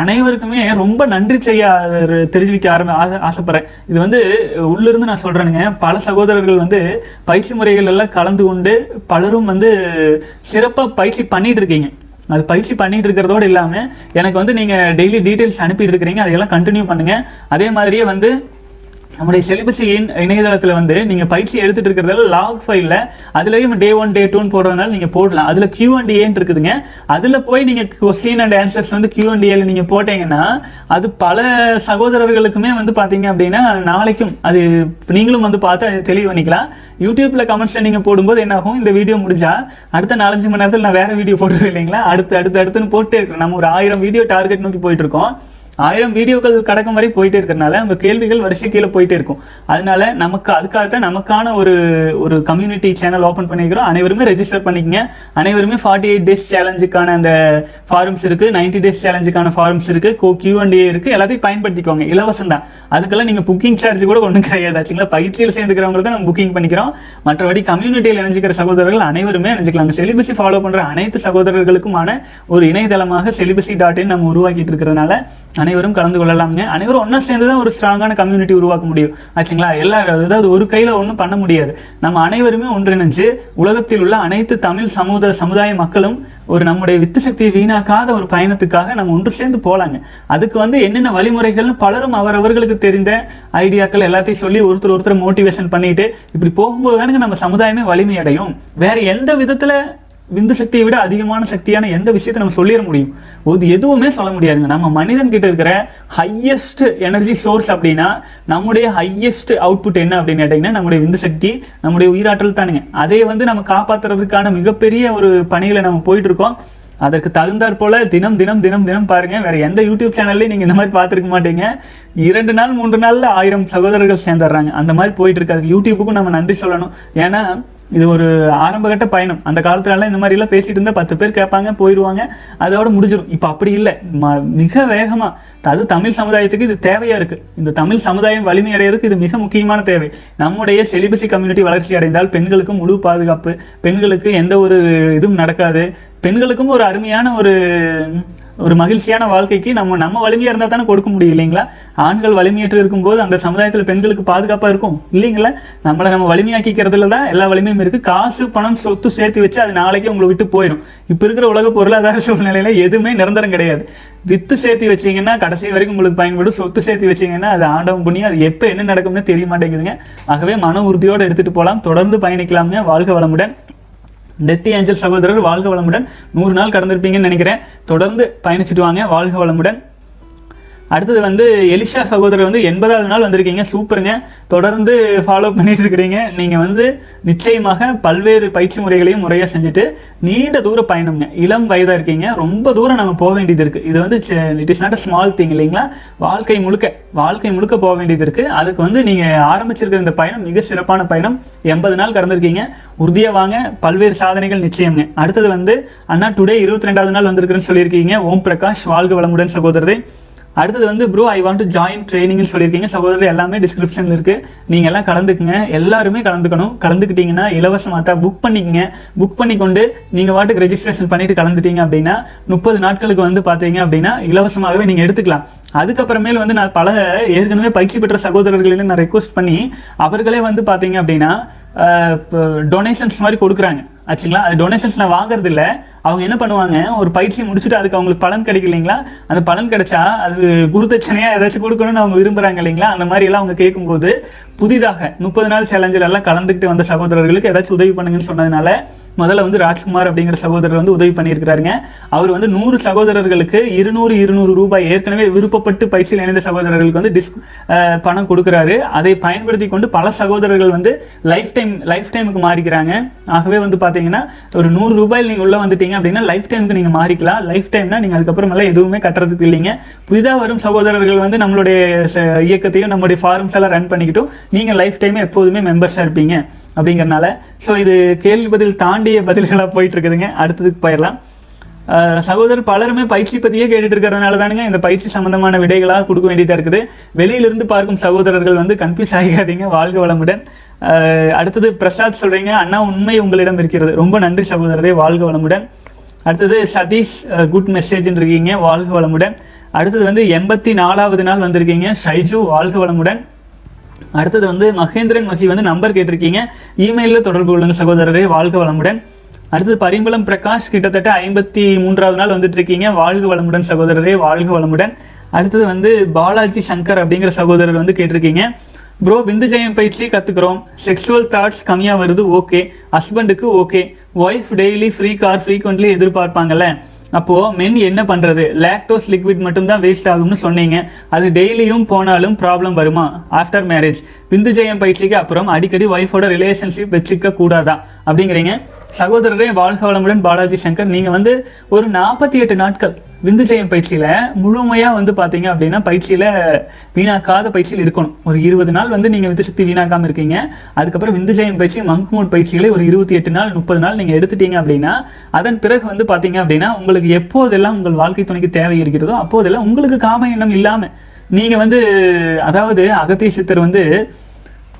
[SPEAKER 1] அனைவருக்குமே ரொம்ப நன்றி செய்ய தெரிவிக்க ஆரம்பி ஆசை ஆசைப்படுறேன். இது வந்து உள்ளிருந்து நான் சொல்கிறேனுங்க பல சகோதரர்கள் வந்து பயிற்சி முறைகள் எல்லாம் கலந்து கொண்டு பலரும் வந்து சிறப்பாக பயிற்சி பண்ணிட்டு இருக்கீங்க அது பயிற்சி பண்ணிட்டு இருக்கிறதோடு இல்லாமல் எனக்கு வந்து நீங்கள் டெய்லி டீட்டெயில்ஸ் அனுப்பிட்டு இருக்கிறீங்க அதையெல்லாம் கண்டினியூ பண்ணுங்கள் அதே மாதிரியே வந்து நம்முடைய சிலிபஸி இணையதளத்தில் வந்து நீங்கள் பயிற்சி எடுத்துட்டு இருக்கிறதால லாக் ஃபைலில் அதுலேயும் டே ஒன் டே டூன்னு போடுறதுனால நீங்கள் போடலாம். அதில் கியூ அண்ட் ஏன்னு இருக்குதுங்க. அதில் போய் நீங்கள் கொஸ்டின் அண்ட் ஆன்சர்ஸ் வந்து கியூ அண்ட் ஏல நீங்கள் போட்டீங்கன்னா அது பல சகோதரர்களுக்குமே வந்து பார்த்தீங்க அப்படின்னா நாளைக்கும் அது நீங்களும் வந்து பார்த்து அதை தெளிவு பண்ணிக்கலாம். யூடியூப்ல கமெண்ட்ஸ்ல நீங்க போடும்போது என்ன ஆகும்? இந்த வீடியோ முடிஞ்சா அடுத்த நாலஞ்சு மணி நேரத்தில் நான் வேற வீடியோ போட்டுருவேன் இல்லைங்களா? அடுத்து அடுத்து அடுத்துன்னு போட்டே இருக்கிறேன் நம்ம ஒரு ஆயிரம் வீடியோ டார்கெட் நோக்கி போயிட்டு இருக்கோம். ஆயிரம் வீடியோக்கள் கடக்கும் வரை போயிட்டே இருக்கிறனால உங்க கேள்விகள் வரிசை கீழே போயிட்டே இருக்கும். அதனால நமக்கு அதுக்காகத்தான் நமக்கான ஒரு ஒரு கம்யூனிட்டி சேனல் ஓப்பன் பண்ணிக்கிறோம். அனைவருமே ரெஜிஸ்டர் பண்ணிக்கங்க. அனைவருமே ஃபார்ட்டி எயிட் டேஸ் சேலஞ்சுக்கான அந்த ஃபார்ம்ஸ் இருக்கு. 90 டேஸ் சேலஞ்சுக்கான ஃபார்ம்ஸ் இருக்கு. கோ கியூஎன்ஏ இருக்கு. எல்லாத்தையும் பயன்படுத்திக்கோங்க. இலவசம் தான் அதுக்கெல்லாம் நீங்க புக்கிங் சார்ஜ் கூட ஒன்றும் கிடையாது. ஆச்சுங்களா? பயிற்சியில் சேர்ந்துக்கிறவங்களுக்கு தான் நம்ம புக்கிங் பண்ணிக்கிறோம். மற்றபடி கம்யூனிட்டியில் இணைஞ்சிக்கிற சகோதரர்கள் அனைவருமே இணைஞ்சிக்கலாம். செலிபஸை ஃபாலோ பண்ற அனைத்து சகோதரர்களுக்குமான ஒரு இணையதளமாக செலிபசி டாட் இன் நம்ம உருவாக்கிட்டு இருக்கிறதுனால அனைவரும் கலந்து கொள்ளலாம்ங்க. அனைவரும் ஒன்றா சேர்ந்து தான் ஒரு ஸ்ட்ராங்கான கம்யூனிட்டி உருவாக்க முடியும். ஆச்சுங்களா? எல்லாரும் அதாவது ஒரு கையில் ஒன்றும் பண்ண முடியாது. நம்ம அனைவருமே ஒன்றிணைஞ்சு உலகத்தில் உள்ள அனைத்து தமிழ் சமூக சமுதாய மக்களும் ஒரு நம்முடைய வித்து சக்தியை வீணாக்காத ஒரு பயணத்துக்காக நம்ம ஒன்று சேர்ந்து போகலாங்க அதுக்கு வந்து என்னென்ன வழிமுறைகள்னு பலரும் அவரவர்களுக்கு தெரிந்த ஐடியாக்கள் எல்லாத்தையும் சொல்லி ஒருத்தர் ஒருத்தர் மோட்டிவேஷன் பண்ணிட்டு இப்படி போகும்போது தானுங்க நம்ம சமுதாயமே வலிமை அடையும் வேற எந்த விதத்துல விந்து சக்தியை விட அதிகமான சக்தியான எந்த விஷயத்தை நம்ம சொல்லிட முடியும்? ஒரு எதுவுமே சொல்ல முடியாதுங்க. நம்ம மனிதன் கிட்ட இருக்கிற ஹையஸ்ட் எனர்ஜி சோர்ஸ் அப்படின்னா நம்முடைய ஹையஸ்ட் அவுட்புட் என்ன அப்படின்னு கேட்டீங்கன்னா நம்முடைய விந்து சக்தி நம்முடைய உயிராற்றல் தானுங்க. அதை வந்து நம்ம காப்பாற்றுறதுக்கான மிகப்பெரிய ஒரு பணியில் நம்ம போயிட்டு இருக்கோம் அதற்கு தகுந்தாற் போல தினம் தினம் தினம் தினம் பாருங்க. வேற எந்த யூடியூப் சேனல்லையும் நீங்க இந்த மாதிரி பார்த்துருக்க மாட்டீங்க. இரண்டு நாள் மூன்று நாள்ல ஆயிரம் சகோதரர்கள் சேர்ந்துடுறாங்க. அந்த மாதிரி போயிட்டு இருக்காது யூடியூபுக்கும் நம்ம நன்றி சொல்லணும். ஏன்னா இது ஒரு ஆரம்பகட்ட பயணம். அந்த காலத்துலலாம் இந்த மாதிரி எல்லாம் பேசிட்டு இருந்தா பத்து பேர் கேட்பாங்க போயிடுவாங்க அதோட முடிஞ்சிடும் இப்போ அப்படி இல்லை. ம- மிக வேகமா. அது தமிழ் சமுதாயத்துக்கு இது தேவையா இருக்கு. இந்த தமிழ் சமுதாயம் வலிமை அடையிறதுக்கு இது மிக முக்கியமான தேவை. நம்முடைய செலிபசி கம்யூனிட்டி வளர்ச்சி அடைந்தால் பெண்களுக்கு முழு பாதுகாப்பு. பெண்களுக்கு எந்த ஒரு இதுவும் நடக்காது. பெண்களுக்கும் ஒரு அருமையான ஒரு ஒரு மகிழ்ச்சியான வாழ்க்கைக்கு நம்ம நம்ம வலிமையா இருந்தா தானே கொடுக்க முடியும் இல்லைங்களா? ஆண்கள் வலிமையற்று இருக்கும்போது அந்த சமுதாயத்துல பெண்களுக்கு பாதுகாப்பா இருக்கும் இல்லைங்களா? நம்மளை நம்ம வலிமையாக்கிக்கிறதுல தான் எல்லா வலிமையும் இருக்கு. காசு பணம் சொத்து சேர்த்து வச்சு அது நாளைக்கு உங்களை விட்டு போயிடும் இப்ப இருக்கிற உலக பொருளாதார சூழ்நிலையில எதுவுமே நிரந்தரம் கிடையாது. வித்து சேர்த்து வச்சீங்கன்னா கடைசி வரைக்கும் உங்களுக்கு பயன்படும். சொத்து சேர்த்து வச்சீங்கன்னா அது ஆண்டவம் பண்ணி அது எப்போ என்ன நடக்கும்னு தெரிய மாட்டேங்குதுங்க. ஆகவே மன உறுதியோடு எடுத்துட்டு போகலாம் தொடர்ந்து பயணிக்கலாம்ங்க. வாழ்க வளமுடன். டெட்டி ஏஞ்சல் சகோதரர் வாழ்க வளமுடன். நூறு நாள் கடந்திருப்பீங்கன்னு நினைக்கிறேன். தொடர்ந்து பயணிச்சுட்டு வாங்க. வாழ்க வளமுடன். அடுத்தது வந்து எலிஷா சகோதரர் வந்து எண்பதாவது நாள் வந்திருக்கீங்க. சூப்பருங்க. தொடர்ந்து ஃபாலோ பண்ணிட்டு இருக்கிறீங்க. நீங்க வந்து நிச்சயமாக பல்வேறு பயிற்சி முறைகளையும் முறையா செஞ்சுட்டு நீண்ட தூர பயணம்ங்க. இளம் வயதா இருக்கீங்க. ரொம்ப தூரம் நம்ம போக வேண்டியது இருக்கு. இது வந்து it is not a small thing இல்லைங்களா? வாழ்க்கை முழுக்க வாழ்க்கை முழுக்க போக வேண்டியது இருக்கு. அதுக்கு வந்து நீங்க ஆரம்பிச்சிருக்கிற இந்த பயணம் மிக சிறப்பான பயணம். எண்பது நாள் கடந்திருக்கீங்க. உறுதியா வாங்க. பல்வேறு சாதனைகள் நிச்சயம்ங்க. அடுத்தது வந்து அண்ணா டுடே இருபத்தி ரெண்டாவது நாள் வந்திருக்குன்னு சொல்லியிருக்கீங்க. ஓம் பிரகாஷ் வாழ்க வளமுடன் சகோதரரே. அடுத்தது வந்து bro I want to join ட்ரைனிங்னு சொல்லியிருக்கீங்க. சகோதரர் எல்லாமே டிஸ்கிரிப்ஷனில் இருக்கு. நீங்க எல்லாம் கலந்துக்குங்க. எல்லாருமே கலந்துக்கணும். கலந்துக்கிட்டீங்கன்னா இலவசமாக தான் புக் பண்ணிக்கங்க. புக் பண்ணிக்கொண்டு நீங்க வாட்டுக்கு ரெஜிஸ்ட்ரேஷன் பண்ணிட்டு கலந்துட்டீங்க அப்படின்னா முப்பது நாட்களுக்கு வந்து பார்த்தீங்க அப்படின்னா இலவசமாகவே நீங்க எடுத்துக்கலாம். அதுக்கப்புறமேல் வந்து நான் பல ஏற்கனவே பயிற்சி பெற்ற சகோதரர்களையும் நான் ரெக்வஸ்ட் பண்ணி அவர்களே வந்து பார்த்தீங்க அப்படின்னா டொனேஷன்ஸ் மாதிரி கொடுக்குறாங்க. ஆச்சுங்களா? அது டொனேஷன்ஸ் நான் வாங்குறது அவங்க என்ன பண்ணுவாங்க ஒரு பயிற்சி முடிச்சுட்டு அதுக்கு அவங்களுக்கு பலன் கிடைக்கும் இல்லைங்களா? அந்த பலன் கிடைச்சா அது குருதட்சணையாக ஏதாச்சும் கொடுக்கணும்னு அவங்க விரும்புகிறாங்க இல்லைங்களா? அந்த மாதிரி எல்லாம் அவங்க கேட்கும்போது புதிதாக முப்பது நாள் சேலஞ்சில் எல்லாம் கலந்துக்கிட்டு வந்த சகோதரர்களுக்கு ஏதாச்சும் உதவி பண்ணுங்கன்னு சொன்னதுனால முதல்ல வந்து ராஜ்குமார் அப்படிங்கிற சகோதரர் வந்து உதவி பண்ணியிருக்கிறாருங்க. அவர் வந்து நூறு சகோதரர்களுக்கு இருநூறு இருநூறு ரூபாய் ஏற்கனவே விருப்பப்பட்டு பயிற்சியில் இணைந்த சகோதரர்களுக்கு வந்து டிஸ் பணம் கொடுக்குறாரு. அதை பயன்படுத்தி கொண்டு பல சகோதரர்கள் வந்து லைஃப் டைம் லைஃப் டைமுக்கு மாறிக்கிறாங்க. ஆகவே வந்து பார்த்தீங்கன்னா ஒரு நூறு ரூபாயில் நீங்கள் உள்ளே வந்துட்டீங்க அப்படின்னா லைஃப் டைமுக்கு நீங்கள் மாறிக்கலாம். லைஃப் டைம்னா நீங்கள் அதுக்கப்புறமெல்லாம் எதுவுமே கட்டுறதுக்கு இல்லைங்க. புதிதாக வரும் சகோதரர்கள் வந்து நம்மளுடைய ச- இயக்கத்தையும் நம்மளுடைய ஃபார்ம்ஸ் எல்லாம் ரன் பண்ணிக்கிட்டும் நீங்கள் லைஃப் டைமே எப்போதுமே மெம்பர்ஸாக இருப்பீங்க. அப்படிங்கிறனால. ஸோ இது கேள்வி பதில் தாண்டிய பதில்களாக போயிட்டு இருக்குதுங்க அடுத்ததுக்கு போயிடலாம். சகோதரர் பலருமே பயிற்சி பற்றியே கேட்டுட்டு இருக்கிறதுனால தானுங்க இந்த பயிற்சி சம்பந்தமான விடைகளாக கொடுக்க வேண்டியதாக இருக்குது. வெளியிலிருந்து பார்க்கும் சகோதரர்கள் வந்து கன்ஃபியூஸ் ஆகிக்காதீங்க வாழ்க வளமுடன். அடுத்தது பிரசாத் சொல்றீங்க அண்ணா உண்மை உங்களிடம் இருக்கிறது. ரொம்ப நன்றி சகோதரரே வாழ்க வளமுடன். அடுத்தது சதீஷ் குட் மெசேஜ்னு இருக்கீங்க வாழ்க வளமுடன். அடுத்தது வந்து எண்பத்தி நாலாவது நாள் வந்திருக்கீங்க ஷைஜு வாழ்க வளமுடன். அடுத்தது வந்து மகேந்திரன் மகி வந்து நம்பர் கேட்டிருக்கீங்க. இமெயிலில் தொடர்பு கொள்ளுங்க சகோதரரே வாழ்க வளமுடன். அடுத்தது பரிம்பளம் பிரகாஷ் கிட்டத்தட்ட ஐம்பத்தி மூன்றாவது நாள் வந்துட்டு இருக்கீங்க வாழ்க வளமுடன் சகோதரரே வாழ்க வளமுடன். அடுத்தது வந்து பாலாஜி சங்கர் அப்படிங்கிற சகோதரர் வந்து கேட்டிருக்கீங்க. ப்ரோ விந்து ஜெயம் பயிற்சி கற்றுக்குறோம் செக்ஷுவல் தாட்ஸ் கம்மியாக வருது ஓகே ஹஸ்பண்டுக்கு okay wife daily free car frequently எதிர்பார்ப்பாங்கல்ல. அப்போ மென் என்ன பண்றது? லாக்டோஸ் லிக்விட் மட்டும்தான் வேஸ்ட் ஆகும்னு சொன்னீங்க. அது டெய்லியும் போனாலும் ப்ராப்ளம் வருமா? ஆஃப்டர் மேரேஜ் விந்து ஜெயம் பயிற்சிக்கு அப்புறம் அடிக்கடி ஒய்ஃபோட ரிலேஷன்ஷிப் வச்சுக்க கூடாதா? அப்படிங்கிறீங்க. சகோதரரே வாழ்க வளமுடன் பாலாஜி சங்கர். நீங்க வந்து ஒரு நாற்பத்தி எட்டு நாட்கள் விந்து செய்யும் பயிற்சியில் முழுமையாக வந்து பார்த்தீங்க அப்படின்னா பயிற்சியில் வீணாக்காத பயிற்சியில் இருக்கணும். ஒரு இருபது நாள் வந்து நீங்கள் விந்து சக்தி வீணாக்காமல் இருக்கீங்க. அதுக்கப்புறம் விந்து செய்யும் பயிற்சி மங்க் பயிற்சிகளை ஒரு இருபத்தி எட்டு நாள் முப்பது நாள் நீங்கள் எடுத்துட்டீங்க அப்படின்னா அதன் பிறகு வந்து பார்த்தீங்க அப்படின்னா உங்களுக்கு எப்போதெல்லாம் உங்கள் வாழ்க்கை துணைக்கு தேவை இருக்கிறதோ அப்போதெல்லாம் உங்களுக்கு காம எண்ணம் இல்லாமல் நீங்கள் வந்து அதாவது அகத்திய சித்தர் வந்து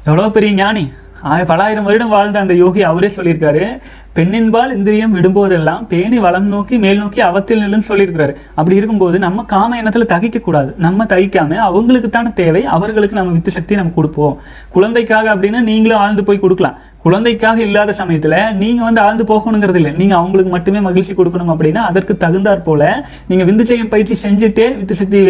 [SPEAKER 1] எவ்வளோ பெரிய ஞானி? பலாயிரம் வருடம் வாழ்ந்த அந்த யோகி அவரே சொல்லியிருக்காரு. பெண்ணின்பால் இந்திரியம் விடும்போதெல்லாம் பேணி வளம் நோக்கி மேல் நோக்கி அவத்தில் நில்லுன்னு சொல்லியிருக்கிறாரு. அப்படி இருக்கும்போது நம்ம காம எண்ணத்துல தகிக்க கூடாது நம்ம தகிக்காம அவங்களுக்குத்தான தேவை அவர்களுக்கு நம்ம வித்து சக்தி நம்ம கொடுப்போம். குழந்தைக்காக அப்படின்னா நீங்களும் ஆழ்ந்து போய் கொடுக்கலாம். குழந்தைக்காக இல்லாத சமயத்துல நீங்க வந்து ஆழ்ந்து போகணுங்கிறது இல்லை. நீங்க அவங்களுக்கு மட்டுமே மகிழ்ச்சி கொடுக்கணும் அப்படின்னா அதற்கு தகுந்தாற் போல நீங்க விந்து செய்யும் பயிற்சி செஞ்சுட்டே வித்து சக்தி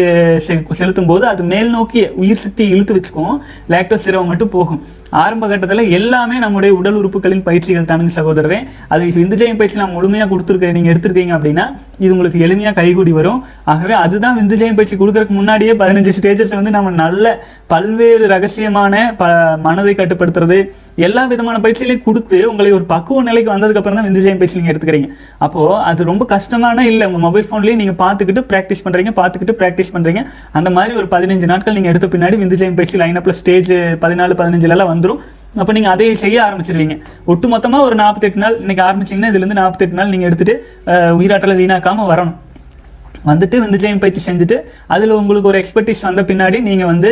[SPEAKER 1] செ- செலுத்தும் போது அது மேல் நோக்கி உயிர் சக்தி இழுத்து வச்சுக்கும். லாக்டோஸ் சிரவம் மட்டும் போகும். ஆரம்ப கட்டத்தில் எல்லாமே நம்முடைய உடல் உறுப்புகளின் பயிற்சிகள் தானுங்க சகோதரரே. அது விந்து பயிற்சி நான் முழுமையாக கொடுத்துருக்கேன் நீங்கள் எடுத்திருக்கீங்க அப்படின்னா இது உங்களுக்கு எளிமையாக கைகூடி வரும். ஆகவே அதுதான் விந்து பயிற்சி கொடுக்கறதுக்கு முன்னாடியே பதினஞ்சு ஸ்டேஜஸ் வந்து நம்ம நல்ல பல்வேறு ரகசியமான ப மனதை கட்டுப்படுத்துறது எல்லா விதமான பயிற்சிகளையும் கொடுத்து உங்களை ஒரு பக்குவ நிலைக்கு வந்ததுக்கு அப்புறம் தான் விந்து பயிற்சி நீங்கள் எடுத்துக்கிறீங்க. அப்போ அது ரொம்ப கஷ்டமான இல்லை உங்கள் மொபைல் ஃபோன்லேயே நீங்கள் பார்த்துக்கிட்டு ப்ராக்டிஸ் பண்ணுறீங்க பார்த்துக்கிட்டு ப்ராக்டிஸ் பண்ணுறீங்க அந்த மாதிரி ஒரு பதினஞ்சு நாட்கள் நீங்கள் எடுத்த பின்னாடி விந்து செய்யும் பயிற்சி லைனப்ல ஸ்டேஜ் பதினாலு பதினஞ்சுலலாம் வந்து வந்துடும் அப்போ நீங்கள் அதை செய்ய ஆரம்பிச்சிருவீங்க. ஒட்டு மொத்தமாக ஒரு நாற்பத்தெட்டு நாள் இன்னைக்கு ஆரம்பிச்சீங்கன்னா இதுலேருந்து நாற்பத்தெட்டு நாள் நீங்கள் எடுத்துட்டு உயிராற்றலை வீணாக்காமல் வரணும். வந்துட்டு விந்துஜயம் பயிற்சி செஞ்சுட்டு அதில் உங்களுக்கு ஒரு எக்ஸ்பர்டிஸ் வந்த பின்னாடி நீங்கள் வந்து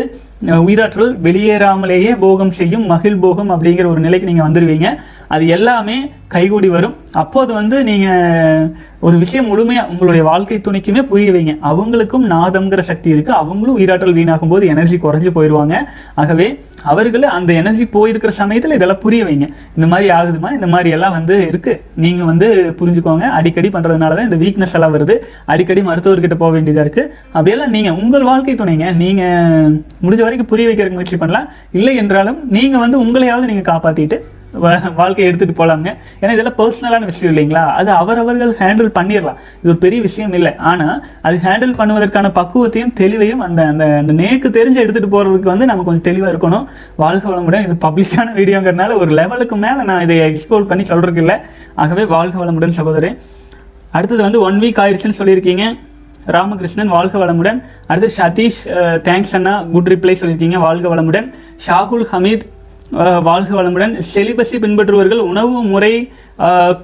[SPEAKER 1] உயிராற்றல் வெளியேறாமலேயே போகம் செய்யும் மகிழ் போகம் அப்படிங்கிற ஒரு நிலைக்கு நீங்கள் வந்துடுவீங்க அது எல்லாமே கைகூடி வரும். அப்போது வந்து நீங்கள் ஒரு விஷயம் முழுமையாக உங்களுடைய வாழ்க்கை துணைக்குமே புரிய வைங்க. அவங்களுக்கும் நாதம்ங்கிற சக்தி இருக்குது அவங்களும் உயிராற்றல் வீணாகும் போது எனர்ஜி குறைஞ்சு போயிடுவாங்க. ஆகவே அவர்கள் அந்த எனர்ஜி போயிருக்கிற சமயத்தில் இதெல்லாம் புரிய வைங்க. இந்த மாதிரி ஆகுதுமா? இந்த மாதிரி எல்லாம் வந்து இருக்கு. நீங்க வந்து புரிஞ்சுக்கோங்க. அடிக்கடி பண்றதுனால தான் இந்த வீக்னஸ் எல்லாம் வருது. அடிக்கடி மருத்துவர்கிட்ட போக வேண்டியதா இருக்கு. அப்படியெல்லாம் நீங்க உங்கள் வாழ்க்கை துணைங்க. நீங்க முடிஞ்ச வரைக்கும் புரிய வைக்கிறதுக்கு முயற்சி பண்ணலாம். இல்லை என்றாலும் நீங்க வந்து உங்களையாவது நீங்க காப்பாத்திட்டு வாழ்க்கையை எடுத்துகிட்டு போகலாங்க ஏன்னா இதெல்லாம் பர்சனலான விஷயம் இல்லைங்களா? அது அவரவர்கள் ஹேண்டில் பண்ணிடலாம். இது ஒரு பெரிய விஷயம் இல்லை. ஆனால் அது ஹேண்டில் பண்ணுவதற்கான பக்குவத்தையும் தெளிவையும் அந்த அந்த அந்த நேக்கு தெரிஞ்சு எடுத்துகிட்டு போகிறதுக்கு வந்து நம்ம கொஞ்சம் தெளிவாக இருக்கணும். வாழ்க வளமுடன் இது பப்ளிக்கான வீடியோங்கிறனால ஒரு லெவலுக்கு மேலே நான் இதை எக்ஸ்ப்ளோர் பண்ணி சொல்கிறதுக்கு இல்லை. ஆகவே வாழ்க வளமுடன் சகோதரன் அடுத்தது வந்து ஒன் வீக் ஆயிடுச்சுன்னு சொல்லியிருக்கீங்க. ராமகிருஷ்ணன் வாழ்க வளமுடன் அடுத்து சதீஷ் தேங்க்ஸ் அண்ணா. குட் ரிப்ளை சொல்லியிருக்கீங்க. வாழ்க வளமுடன் ஷாகுல் ஹமீத் வாழ்க வளமுடன். செலிபஸை பின்பற்றுபவர்கள் உணவு முறை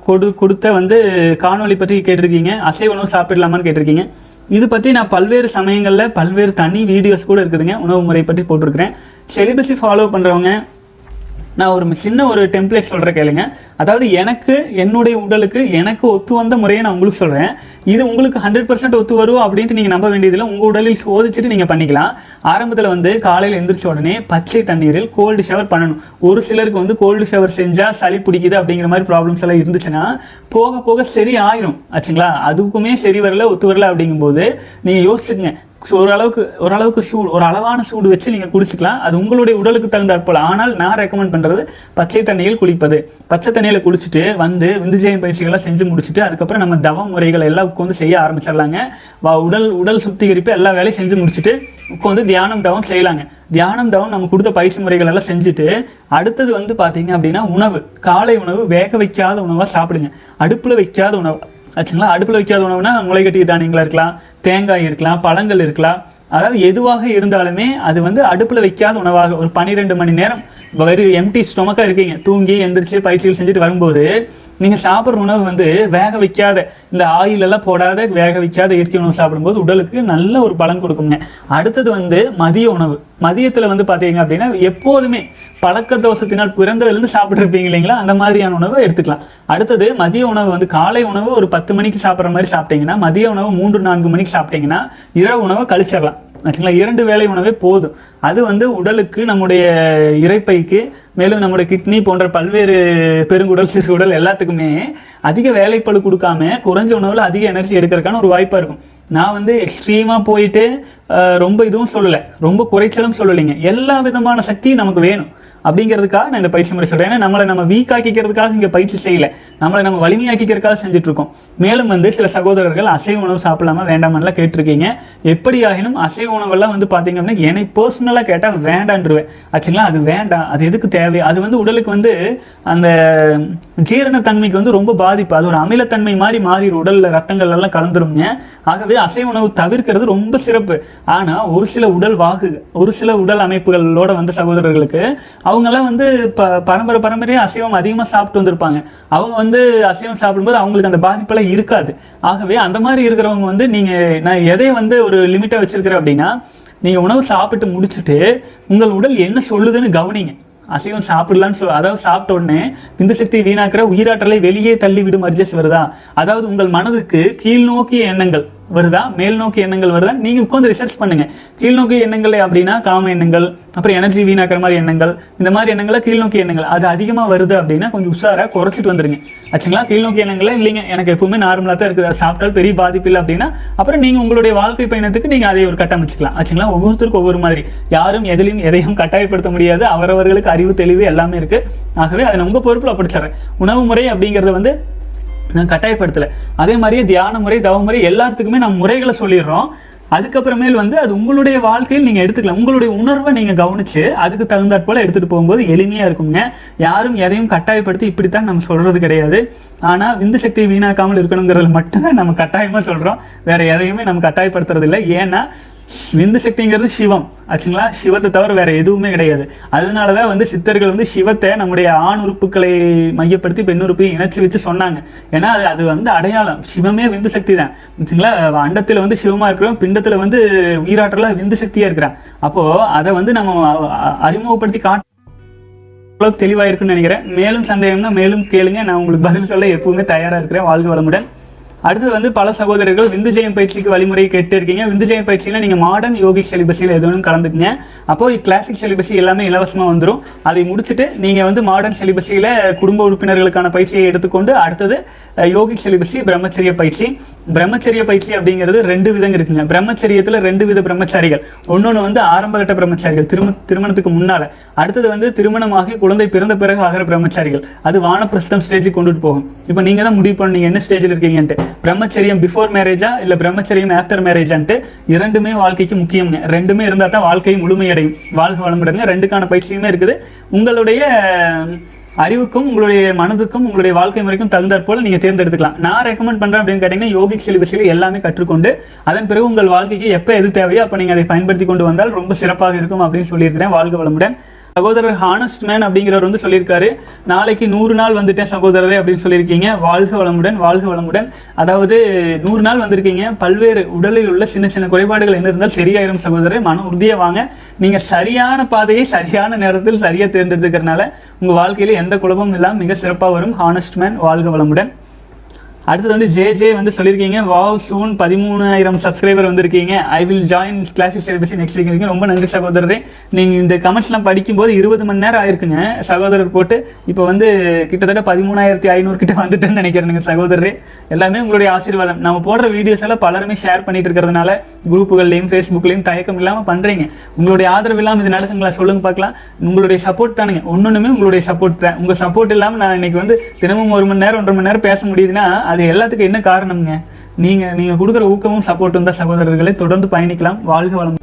[SPEAKER 1] கொடு கொடுத்த வந்து காணொளி பற்றி கேட்டிருக்கீங்க. அசைவ உணவு சாப்பிடலாமான்னு கேட்டிருக்கீங்க. இது பற்றி நான் பல்வேறு சமயங்களில் பல்வேறு தனி வீடியோஸ் கூட இருக்குதுங்க. உணவு முறை பற்றி போட்டிருக்கிறேன். செலிபஸை ஃபாலோ பண்ணுறவங்க நான் ஒரு சின்ன ஒரு டெம்ப்ளேட் சொல்கிறேன் கேளுங்க. அதாவது எனக்கு என்னுடைய உடலுக்கு எனக்கு ஒத்து வந்த முறையை நான் உங்களுக்கு சொல்கிறேன் இது உங்களுக்கு ஹண்ட்ரட் பர்சன்ட் ஒத்து வரும் அப்படின்ட்டு நீங்கள் நம்ப வேண்டியதில்லை. உங்கள் உடலில் சோதிச்சுட்டு நீங்கள் பண்ணிக்கலாம். ஆரம்பத்தில் வந்து காலையில் எந்திரிச்ச உடனே பச்சை தண்ணீரில் கோல்டு ஷவர் பண்ணணும். ஒரு சிலருக்கு வந்து கோல்டு ஷவர் செஞ்சால் சளி பிடிக்குது அப்படிங்கிற மாதிரி ப்ராப்ளம்ஸ் எல்லாம் இருந்துச்சுன்னா போக போக சரி ஆயிரும். ஆச்சுங்களா? அதுக்குமே சரி வரல ஒத்து வரல அப்படிங்கும்போது நீங்கள் யோசிச்சுங்க ஓரளவுக்கு ஓரளவுக்கு சூடு ஒரு அளவான சூடு வச்சு நீங்கள் குடிச்சிக்கலாம். அது உங்களுடைய உடலுக்கு தகுந்தாற் போல். ஆனால் நான் ரெக்கமெண்ட் பண்ணுறது பச்சை தண்ணியில் குளிப்பது. பச்சை தண்ணியில் குளிச்சுட்டு வந்து விந்துஜயம் பயிற்சிகள்லாம் செஞ்சு முடிச்சுட்டு அதுக்கப்புறம் நம்ம தவ முறைகள் எல்லாம் உட்காந்து செய்ய ஆரம்பிச்சிடலாங்க. வா- உடல் உடல் சுத்திகரிப்பு எல்லா வேலையும் செஞ்சு முடிச்சுட்டு உட்காந்து தியானம் தவம் செய்யலாங்க. தியானம் தவம் நம்ம கொடுத்த பயிற்சி முறைகள் எல்லாம் செஞ்சுட்டு அடுத்தது வந்து பார்த்தீங்க அப்படின்னா உணவு. காலை உணவு வேக வைக்காத உணவாக சாப்பிடுங்க. அடுப்பில் வைக்காத உணவு. ஆச்சுங்களா? அடுப்பில் வைக்காத உணவுனா முளைக்கட்டி தானியங்களாக இருக்கலாம் தேங்காய் இருக்கலாம் பழங்கள் இருக்கலாம். அதாவது எதுவாக இருந்தாலுமே அது வந்து அடுப்பில் வைக்காத உணவாக ஒரு பன்னிரெண்டு மணி நேரம் வெறும் எம்டி ஸ்டொமக்காக இருக்கீங்க. தூங்கி எந்திரிச்சு பயிற்சிகள் செஞ்சுட்டு வரும்போது நீங்கள் சாப்பிட்ற உணவு வந்து வேக வைக்காத இந்த ஆயில் எல்லாம் போடாத வேக வைக்காத இயற்கை உணவு சாப்பிடும்போது உடலுக்கு நல்ல ஒரு பலன் கொடுக்குங்க. அடுத்தது வந்து மதிய உணவு. மதியத்தில் வந்து பார்த்தீங்க அப்படின்னா எப்போதுமே பழக்க தோஷத்தினால் பிறந்ததுலேருந்து சாப்பிட்ருப்பீங்க இல்லைங்களா? அந்த மாதிரியான உணவை எடுத்துக்கலாம். அடுத்தது மதிய உணவு வந்து காலை உணவு ஒரு பத்து மணிக்கு சாப்பிட்ற மாதிரி சாப்பிட்டீங்கன்னா மதிய உணவு மூன்று நான்கு மணிக்கு சாப்பிட்டீங்கன்னா இரவு உணவை கழிச்சிடலாம். ஆக்சுவலாக இரண்டு வேலை உணவே போதும். அது வந்து உடலுக்கு நம்முடைய இறைப்பைக்கு மேலும் நம்முடைய கிட்னி போன்ற பல்வேறு பெருங்குடல் சிறுகுடல் எல்லாத்துக்குமே அதிக வேலைப்பளு கொடுக்காம குறைஞ்ச உணவில் அதிக எனர்ஜி எடுக்கிறதுக்கான ஒரு வாய்ப்பாக இருக்கும். நான் வந்து எக்ஸ்ட்ரீமாக போயிட்டு ரொம்ப இதுவும் சொல்லலை. ரொம்ப குறைச்சலும் சொல்லலைங்க. எல்லா விதமான சக்தியும் நமக்கு வேணும். அப்படிங்கிறதுக்காக நான் இந்த பயிற்சி முறை சொல்றேன். ஏன்னா நம்மளை நம்ம வீக் ஆக்கிக்கிறதுக்காக இங்க பயிற்சி செய்யல. நம்மளை நம்ம வலிமையாக்கிக்கிறதுக்காக செஞ்சுட்டு இருக்கோம் மேலும் வந்து சில சகோதரர்கள் அசைவ உணவு சாப்பிடலாமா வேண்டாமெல்லாம் கேட்டிருக்கீங்க. எப்படி ஆகினும் அசைவ உணவெல்லாம் வந்து பாத்தீங்க அப்படின்னா என்னை பர்சனலா கேட்டா வேண்டான்றுவேன். ஆச்சுங்களா அது வேண்டாம். அது எதுக்கு தேவை? அது வந்து உடலுக்கு வந்து அந்த ஜீரணத்தன்மைக்கு வந்து ரொம்ப பாதிப்பு. அது ஒரு அமிலத்தன்மை மாதிரி மாறிடும் உடல்ல ரத்தங்கள் எல்லாம் கலந்துருங்க ஆகவே அசைவ உணவு தவிர்க்கிறது ரொம்ப சிறப்பு. ஆனா ஒரு சில உடல் வாகு ஒரு சில உடல் அமைப்புகளோட வந்த சகோதரர்களுக்கு அவங்கெல்லாம் வந்து ப பரம்பரை பரம்பரையாக அசைவம் அதிகமாக சாப்பிட்டு வந்திருப்பாங்க. அவங்க வந்து அசைவம் சாப்பிடும்போது அவங்களுக்கு அந்த பாதிப்பெல்லாம் இருக்காது. ஆகவே அந்த மாதிரி இருக்கிறவங்க வந்து நீங்கள் நான் எதை வந்து ஒரு லிமிட்டாக வச்சுருக்கிறேன் அப்படின்னா நீங்கள் உணவு சாப்பிட்டு முடிச்சுட்டு உங்கள் உடல் என்ன சொல்லுதுன்னு கவனிங்க. அசைவம் சாப்பிடலான்னு சொல் அதாவது சாப்பிட்ட உடனே இந்த சக்தி வீணாக்கிற உயிராற்றலை வெளியே தள்ளி விடும் அர்ஜஸ் வருதா? அதாவது உங்கள் மனதுக்கு கீழ் நோக்கிய எண்ணங்கள் வருதா? மேல் நோக்கி எண்ணங்கள் வருதா? நீங்க உட்காந்து ரிசர்ச் பண்ணுங்க. கீழ் நோக்கி எண்ணங்கள் அப்படின்னா காம எண்ணங்கள் அப்புறம் எனர்ஜி வீணாக்கிற மாதிரி எண்ணங்கள் இந்த மாதிரி எண்ணங்களை கீழ் நோக்கி எண்ணங்கள். அது அதிகமாக வருது அப்படின்னா கொஞ்சம் உஷாராக குறைச்சிட்டு வந்துருங்க. ஆச்சுங்களா? கீழ் நோக்கி எண்ணங்களே இல்லைங்க. எனக்கு எப்பவுமே நார்மலாக தான் இருக்குது. அது சாப்பிட்டாலும் பெரிய பாதிப்பு இல்லை அப்படின்னா அப்புறம் நீங்கள் உங்களுடைய வாழ்க்கை பயணத்துக்கு நீங்கள் அதை ஒரு கட்டமைச்சிக்கலாம். ஆச்சுங்களா? ஒவ்வொருத்தருக்கும் ஒவ்வொரு மாதிரி. யாரும் எதிலையும் எதையும் கட்டாயப்படுத்த முடியாது. அவரவர்களுக்கு அறிவு தெளிவு எல்லாமே இருக்குது ஆகவே அதை நான் பொறுப்பில் பொறுப்புல படிச்சிடுறேன் உணவு முறை அப்படிங்கிறது வந்து நான் கட்டாயப்படுத்தலை. அதே மாதிரியே தியான முறை தவ முறை எல்லாத்துக்குமே நான் முறைகளை சொல்லிடுறோம். அதுக்கப்புறமேல் வந்து அது உங்களுடைய வாழ்க்கையில் நீங்கள் எடுத்துக்கலாம். உங்களுடைய உணர்வை நீங்கள் கவனிச்சு அதுக்கு தகுந்தாற் போல் எடுத்துகிட்டு போகும்போது எளிமையாக இருக்குங்க. யாரும் எதையும் கட்டாயப்படுத்தி இப்படித்தான் நம்ம சொல்கிறது கிடையாது. ஆனால் விந்து சக்தியை வீணாக்காமல் இருக்கணுங்கிறது மட்டும்தான் நம்ம கட்டாயமாக சொல்கிறோம் வேறு எதையுமே நம்ம கட்டாயப்படுத்துறதில்லை. ஏன்னா விந்து சக்திங்கிறது சிவம் ஆச்சுங்களா? சிவத்தை தவிர வேற எதுவுமே கிடையாது. அதனாலதான் வந்து சித்தர்கள் வந்து சிவத்தை நம்முடைய ஆண் உறுப்புகளை மையப்படுத்தி பெண் உறுப்பையும் இணைச்சு வச்சு சொன்னாங்க. ஏன்னா அது அது வந்து அடையாளம். சிவமே விந்து சக்தி தான். ஆச்சுங்களா? அண்டத்தில் வந்து சிவமா இருக்கிறோம் பிண்டத்துல வந்து உயிராற்றலா விந்து சக்தியா இருக்கிறான். அப்போ அதை வந்து நம்ம அறிமுகப்படுத்தி காட்ட அளவுக்கு இருக்குன்னு நினைக்கிறேன். மேலும் சந்தேகம்னா மேலும் கேளுங்க. நான் உங்களுக்கு பதில் சொல்ல எப்பவுமே தயாராக இருக்கிறேன். வாழ்க வளமுடன். அடுத்தது வந்து பல சகோதரர்கள் விந்து ஜெயம் பயிற்சிக்கு வழிமுறை கேட்டு இருக்கீங்க விந்துஜெயம் பயிற்சியில நீங்கள் மாடர்ன் யோகிக் சிலிபஸில் எதுவும் கலந்துக்குங்க. அப்போ கிளாசிக் செலிபஸி எல்லாமே இலவசமாக வந்துடும் அதை முடிச்சுட்டு நீங்கள் வந்து மாடர்ன் செலிபஸியில் குடும்ப உறுப்பினர்களுக்கான பயிற்சியை எடுத்துக்கொண்டு அடுத்தது யோகிக் செலிபஸி பிரம்மச்சரிய பயிற்சி. பிரம்மச்சரிய பயிற்சி அப்படிங்கிறது ரெண்டு விதங்க இருக்குங்க. பிரம்மச்சரியத்துல ரெண்டு வித பிரம்மச்சாரிகள். ஒன்னொன்னு வந்து ஆரம்பகட்ட பிரம்மச்சாரிகள். திரும திருமணத்துக்கு முன்னால. அடுத்தது வந்து திருமணமாகி குழந்தை பிறந்த பிறகு ஆகிற பிரம்மச்சாரிகள். அது வானப்பிரஸ்தம் ஸ்டேஜுக்கு கொண்டுட்டு போகும். இப்போ நீங்க தான் முடிவு பண்ணீங்க என்ன ஸ்டேஜில் இருக்கீங்கன்ட்டு. பிரம்மச்சரியம் பிஃபோர் மேரேஜா இல்ல பிரம்மச்சரியம் ஆஃப்டர் மேரேஜான்ட்டு இரண்டுமே வாழ்க்கைக்கு முக்கியம்ங்க. ரெண்டுமே இருந்தா தான் வாழ்க்கை முழுமையடையும். வாழ்க வளமுடங்க ரெண்டுக்கான பயிற்சியுமே இருக்குது. உங்களுடைய அறிவுக்கும் உங்களுடைய மனதுக்கும் உங்களுடைய வாழ்க்கை முறைக்கும் தகுந்தாற் போல நீங்க தேர்ந்தெடுத்துக்கலாம். நான் ரெக்கமெண்ட் பண்றேன் அப்படின்னு கேட்டீங்கன்னா யோகிக் சிலிபஸில் எல்லாமே கற்றுக்கொண்டு அதன் பிறகு உங்கள் வாழ்க்கைக்கு எப்போ எது தேவையோ அப்போ நீங்க அதை பயன்படுத்தி கொண்டு வந்தால் ரொம்ப சிறப்பாக இருக்கும் அப்படின்னு சொல்லியிருக்கிறேன். வாழ்க வளமுடன். சகோதரர் ஹானஸ்ட் மேன் அப்படிங்கிறவர் வந்து சொல்லியிருக்காரு. நாளைக்கு நூறு நாள் வந்துட்டேன் சகோதரரே அப்படின்னு சொல்லியிருக்கீங்க. வாழ்க வளமுடன் வாழ்க வளமுடன். அதாவது நூறு நாள் வந்திருக்கீங்க. பல்வேறு உடலில் உள்ள சின்ன சின்ன குறைபாடுகள் என்ன இருந்தால் சரியாயிரும் சகோதரர். மன உறுதியாக வாங்க. நீங்கள் சரியான பாதையை சரியான நேரத்தில் சரியாக தேர்ந்தெடுத்துக்கிறனால உங்கள் வாழ்க்கையில் எந்த குழப்பமும் இல்லாம மிக சிறப்பாக வரும். ஹானஸ்ட் மேன் வாழ்க வளமுடன். அடுத்தது வந்து ஜே ஜே வந்து சொல்லியிருக்கீங்க. வாவ் சூன் பதிமூணாயிரம் சப்ஸ்கிரைபர் வந்திருக்கீங்க. I will join classic syllabus next week ரொம்ப நன்றி சகோதரரே. நீங்கள் இந்த கமெண்ட்ஸ்லாம் படிக்கும்போது இருபது மணி நேரம் ஆயிருக்குங்க. சகோதரர் போட்டு இப்போ வந்து கிட்டத்தட்ட பதிமூணாயிரத்தி ஐநூறு கிட்ட வந்துட்டேன்னு நினைக்கிறேனுங்க சகோதரரே. எல்லாமே உங்களுடைய ஆசீர்வாதம். நம்ம போடுற வீடியோஸ் எல்லாம் பலருமே ஷேர் பண்ணிட்டு இருக்கிறதுனால குரூப்புகள்லையும் ஃபேஸ்புக்லையும் தயக்கம் இல்லாமல் பண்ணுறீங்க உங்களுடைய ஆதரவு இல்லாமல் இது நடக்குங்களா சொல்லுங்க பார்க்கலாம். உங்களுடைய சப்போர்ட் தானுங்க. ஒன்றுமே உங்களுடைய சப்போர்ட் தான். உங்கள் சப்போர்ட் இல்லாமல் நான் இன்னைக்கு வந்து தினமும் ஒரு மணி நேரம் ஒன்றரை மணி நேரம் பேச முடியுதுன்னா அது எல்லாத்துக்கும் என்ன காரணம்ங்க? நீங்க நீங்க கொடுக்குற ஊக்கமும் சப்போர்ட்டும் தான் சகோதரர்களை. தொடர்ந்து பயணிக்கலாம். வாழ்க வளம்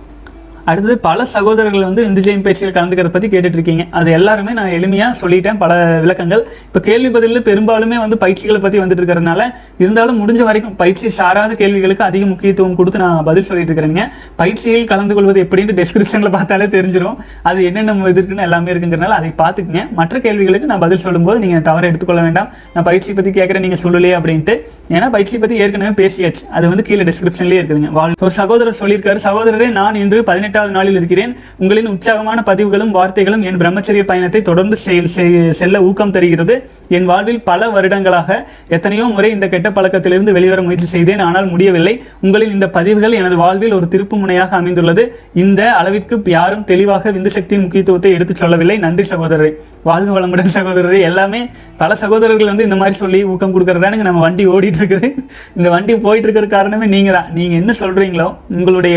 [SPEAKER 1] அடுத்தது பல சகோதரர்கள் வந்து இந்த ஜெயம் பயிற்சியில் கலந்துக்கிறத பற்றி கேட்டுட்டு இருக்கீங்க அது எல்லாருமே நான் எளிமையாக சொல்லிட்டேன். பல விளக்கங்கள். இப்போ கேள்வி பதிலில் பெரும்பாலுமே வந்து பயிற்சிகளை பற்றி வந்துட்டு இருக்கிறதுனால இருந்தாலும் முடிஞ்ச வரைக்கும் பயிற்சி சாராத கேள்விகளுக்கு அதிக முக்கியத்துவம் கொடுத்து நான் பதில் சொல்லிட்டு இருக்கிறேங்க பயிற்சியில் கலந்து கொள்வது எப்படின்னு டிஸ்கிரிப்ஷன்ல பார்த்தாலே தெரிஞ்சிடும் அது என்னென்ன இது இருக்குன்னு எல்லாமே இருக்குங்கிறனால அதை பார்த்துக்குங்க. மற்ற கேள்விகளுக்கு நான் பதில் சொல்லும்போது நீங்கள் தவறை எடுத்துக்கொள்ள வேண்டாம். நான் பயிற்சி பற்றி கேட்குறேன் நீங்கள் சொல்லலையே அப்படின்ட்டு ஏன்னா பைட்லி பத்தி ஏற்கனவே பேசியாச்சு. அது வந்து கீழே டிஸ்கிரிப்ஷன்லயே இருக்குதுங்க. வாழ் ஒரு சகோதரர் சொல்லியிருக்காரு சகோதரரே நான் இன்று பதினெட்டாவது நாளில் இருக்கிறேன். உங்களின் உற்சாகமான பதிவுகளும் வார்த்தைகளும் என் பிரம்மச்சரிய பயணத்தை தொடர்ந்து செ- செல்ல ஊக்கம் தருகிறது. என் வாழ்வில் பல வருடங்களாக எத்தனையோ முறை இந்த கெட்ட பழக்கத்திலிருந்து வெளிவர முயற்சி செய்தேன் ஆனால் முடியவில்லை. உங்களின் இந்த பதிவுகள் எனது வாழ்வில் ஒரு திருப்பு முனையாக அமைந்துள்ளது. இந்த அளவிற்கு யாரும் தெளிவாக விந்து சக்தியின் முக்கியத்துவத்தை எடுத்துச் சொல்லவில்லை. நன்றி சகோதரரே. வாழ்க வளமுடன் சகோதரர். எல்லாமே பல சகோதரர்கள் வந்து இந்த மாதிரி சொல்லி ஊக்கம் கொடுக்கறதானுங்க. நம்ம வண்டி ஓடிட்டு இருக்குது இந்த வண்டி போயிட்டு இருக்கிற காரணமே நீங்க தான் நீங்க என்ன சொல்றீங்களோ உங்களுடைய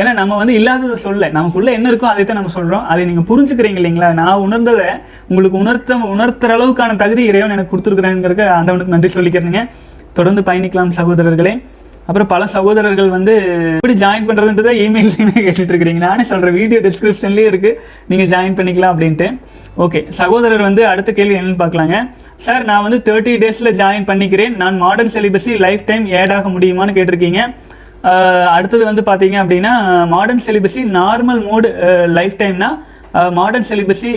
[SPEAKER 1] ஏன்னா நம்ம வந்து இல்லாததை சொல்ல நமக்குள்ள என்ன இருக்கோ அதை தான் நம்ம சொல்றோம். அதை நீங்க புரிஞ்சுக்கிறீங்க இல்லைங்களா? நான் உணர்ந்ததை உங்களுக்கு உணர்த்த உணர்த்துற அளவுக்கான தகுதி இறைவன் எனக்கு கொடுத்துருக்குறேங்கிறக்க ஆண்டவனுக்கு நன்றி சொல்லிக்கிறேங்க தொடர்ந்து பயணிக்கலாம் சகோதரர்களே. அப்புறம் பல சகோதரர்கள் வந்து எப்படி ஜாயின் பண்ணுறதுன்றதை இமெயில்லையுமே கேட்டுட்டு இருக்கிறீங்க. நானே சொல்கிறேன் வீடியோ டிஸ்கிரிப்ஷன்லேயே இருக்கு. நீங்கள் ஜாயின் பண்ணிக்கலாம் அப்படின்ட்டு. ஓகே சகோதரர் வந்து அடுத்த கேள்வி என்னென்னு பார்க்கலாங்க. சார் நான் வந்து தேர்ட்டி டேஸில் ஜாயின் பண்ணிக்கிறேன். நான் மாடர்ன் செலிபஸி லைஃப் டைம் ஏட் ஆக முடியுமான்னு கேட்டிருக்கீங்க. அடுத்தது வந்து பார்த்தீங்க அப்படின்னா modern celibacy normal mode life டைம்னா மாடர்ன் செலிபஸி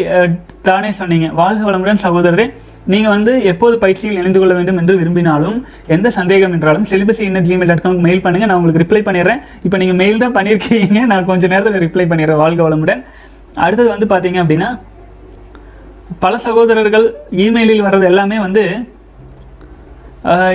[SPEAKER 1] தானே சொன்னீங்க. வாழ்க வளமுடன் சகோதரரே. நீங்க வந்து எப்போது பயிற்சியில் இணைந்து கொள்ள வேண்டும் என்று விரும்பினாலும் எந்த சந்தேகம் என்றாலும் celibacy inner Gmail dot com mail பண்ணுங்க. நான் உங்களுக்கு ரிப்ளை பண்ணிடுறேன். இப்போ நீங்க மெயில் தான் பண்ணியிருக்கீங்க. நான் கொஞ்ச நேரத்தில் ரிப்ளை பண்ணிடுறேன். வாழ்க வளமுடன். அடுத்தது வந்து பார்த்தீங்க அப்படின்னா பல சகோதரர்கள் இமெயிலில் வர்றது எல்லாமே வந்து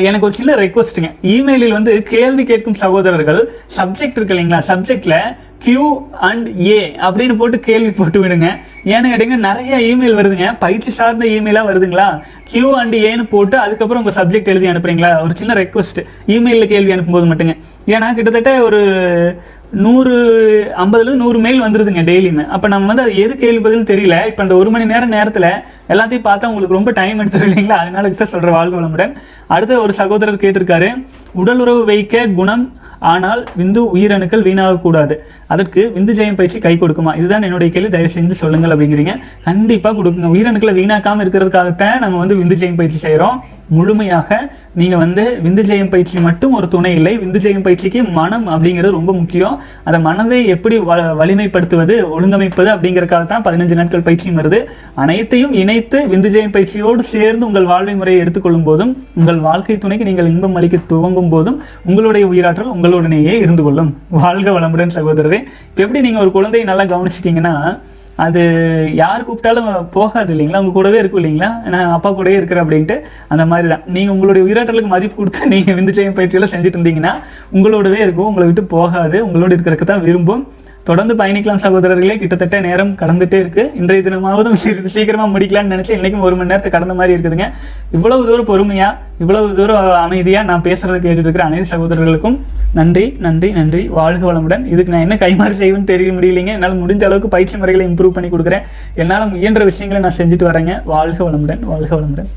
[SPEAKER 1] எனக்கு ஒரு சின்ன ரெக்வஸ்ட்டுங்க இமெயிலில் வந்து கேள்வி கேட்கும் சகோதரர்கள் சப்ஜெக்ட் இருக்கு இல்லைங்களா? சப்ஜெக்டில் கியூ அண்ட் ஏ அப்படின்னு போட்டு கேள்வி போட்டு விடுங்க. ஏன்னு கேட்டிங்கன்னா நிறைய இமெயில் வருதுங்க. பயிற்சி சார்ந்த இமெயிலாக வருதுங்களா? கியூ அண்ட் ஏன்னு போட்டு அதுக்கப்புறம் உங்கள் சப்ஜெக்ட் எழுதி அனுப்புறீங்களா? ஒரு சின்ன ரெக்வஸ்ட் இமெயிலில் கேள்வி அனுப்பும்போது மட்டுங்க. ஏன்னா கிட்டத்தட்ட ஒரு நூறு ஐம்பதுலேருந்து நூறு மெயில் வந்துருதுங்க டெய்லியுமே அப்போ நம்ம வந்து அது எது கேள்வி பதில்னு தெரியல. இப்போ இந்த ஒரு மணி நேரம் நேரத்தில் எல்லாத்தையும் பார்த்தா உங்களுக்கு ரொம்ப டைம் எடுத்துரு இல்லைங்களா? அதனால தான் சொல்கிற வாழ்க வளமுடன். அடுத்த ஒரு சகோதரர் கேட்டிருக்காரு. உடல் உறவு வைக்க குணம் ஆனால் விந்து உயிரணுக்கள் வீணாகக்கூடாது. அதற்கு விந்து ஜெயம் பயிற்சி கை கொடுக்குமா? இதுதான் என்னுடைய கேள்வி. தயவு செஞ்சு சொல்லுங்கள் அப்படிங்கிறீங்க. கண்டிப்பாக கொடுக்குங்க. உயிரணுக்களை வீணாக்காமல் இருக்கிறதுக்காகத்தான் நம்ம வந்து விந்து ஜெயம் பயிற்சி செய்கிறோம் முழுமையாக நீங்கள் வந்து விந்து ஜெயம் பயிற்சி மட்டும் ஒரு துணை இல்லை. விந்து ஜெயம் பயிற்சிக்கு மனம் அப்படிங்கிறது ரொம்ப முக்கியம். அந்த மனதை எப்படி வ- வலிமைப்படுத்துவது ஒழுங்கமைப்பது அப்படிங்கிறக்காக தான் பதினஞ்சு நாட்கள் பயிற்சியும் வருது. அனைத்தையும் இணைத்து விந்து ஜெயம் பயிற்சியோடு சேர்ந்து உங்கள் வாழ்வை முறையை எடுத்துக்கொள்ளும் போதும் உங்கள் வாழ்க்கை துணைக்கு நீங்கள் இன்பம் அளிக்க துவங்கும் போதும் உங்களுடைய உயிராற்றல் உங்களுடனேயே இருந்து கொள்ளும். வாழ்க வளமுடன் சகோதரரே. இப்போ எப்படி நீங்கள் ஒரு குழந்தையை நல்லா கவனிச்சிட்டிங்கன்னா அது யார் கூப்பிட்டாலும் போகாது இல்லைங்களா? உங்கள் கூடவே இருக்கும் இல்லைங்களா? நான் அப்பா கூடவே இருக்கிறேன் அப்படின்ட்டு அந்த மாதிரி தான் நீங்கள் உங்களுடைய உயிராட்டலுக்கு மதிப்பு கொடுத்து நீங்கள் விந்து செய்யும் பயிற்சியெல்லாம் செஞ்சுட்டு இருந்தீங்கன்னா உங்களோடவே இருக்கும் உங்களை விட்டு போகாது உங்களோட இருக்கிறதுக்கு தான் விரும்பும். தொடர்ந்து பயணிக்கலாம் சகோதரர்களே. கிட்டத்தட்ட நேரம் கடந்துட்டே இருக்கு. இன்றைய தினமாவதும் <laughs> சிறிது சீக்கிரமா முடிக்கலாம்னு நினைச்சு இன்னைக்கும் ஒரு மணி நேரத்தை கடந்த மாதிரி இருக்குதுங்க. இவ்வளவு தூரம் பொறுமையா இவ்வளவு தூரம் அமைதியா நான் பேசுறதை கேட்டுட்டு இருக்கிற அனைத்து சகோதரர்களுக்கும் நன்றி நன்றி நன்றி. வாழ்க வளமுடன். இதுக்கு நான் என்ன கைமாறு செய்வேன்னு தெரிய முடியலைங்க. என்னால் முடிஞ்ச அளவுக்கு பயிற்சி முறைகளை இம்ப்ரூவ் பண்ணி கொடுக்குறேன். என்னால் முயன்ற விஷயங்களை நான் செஞ்சுட்டு வரேங்க. வாழ்க வளமுடன் வாழ்க வளமுடன்.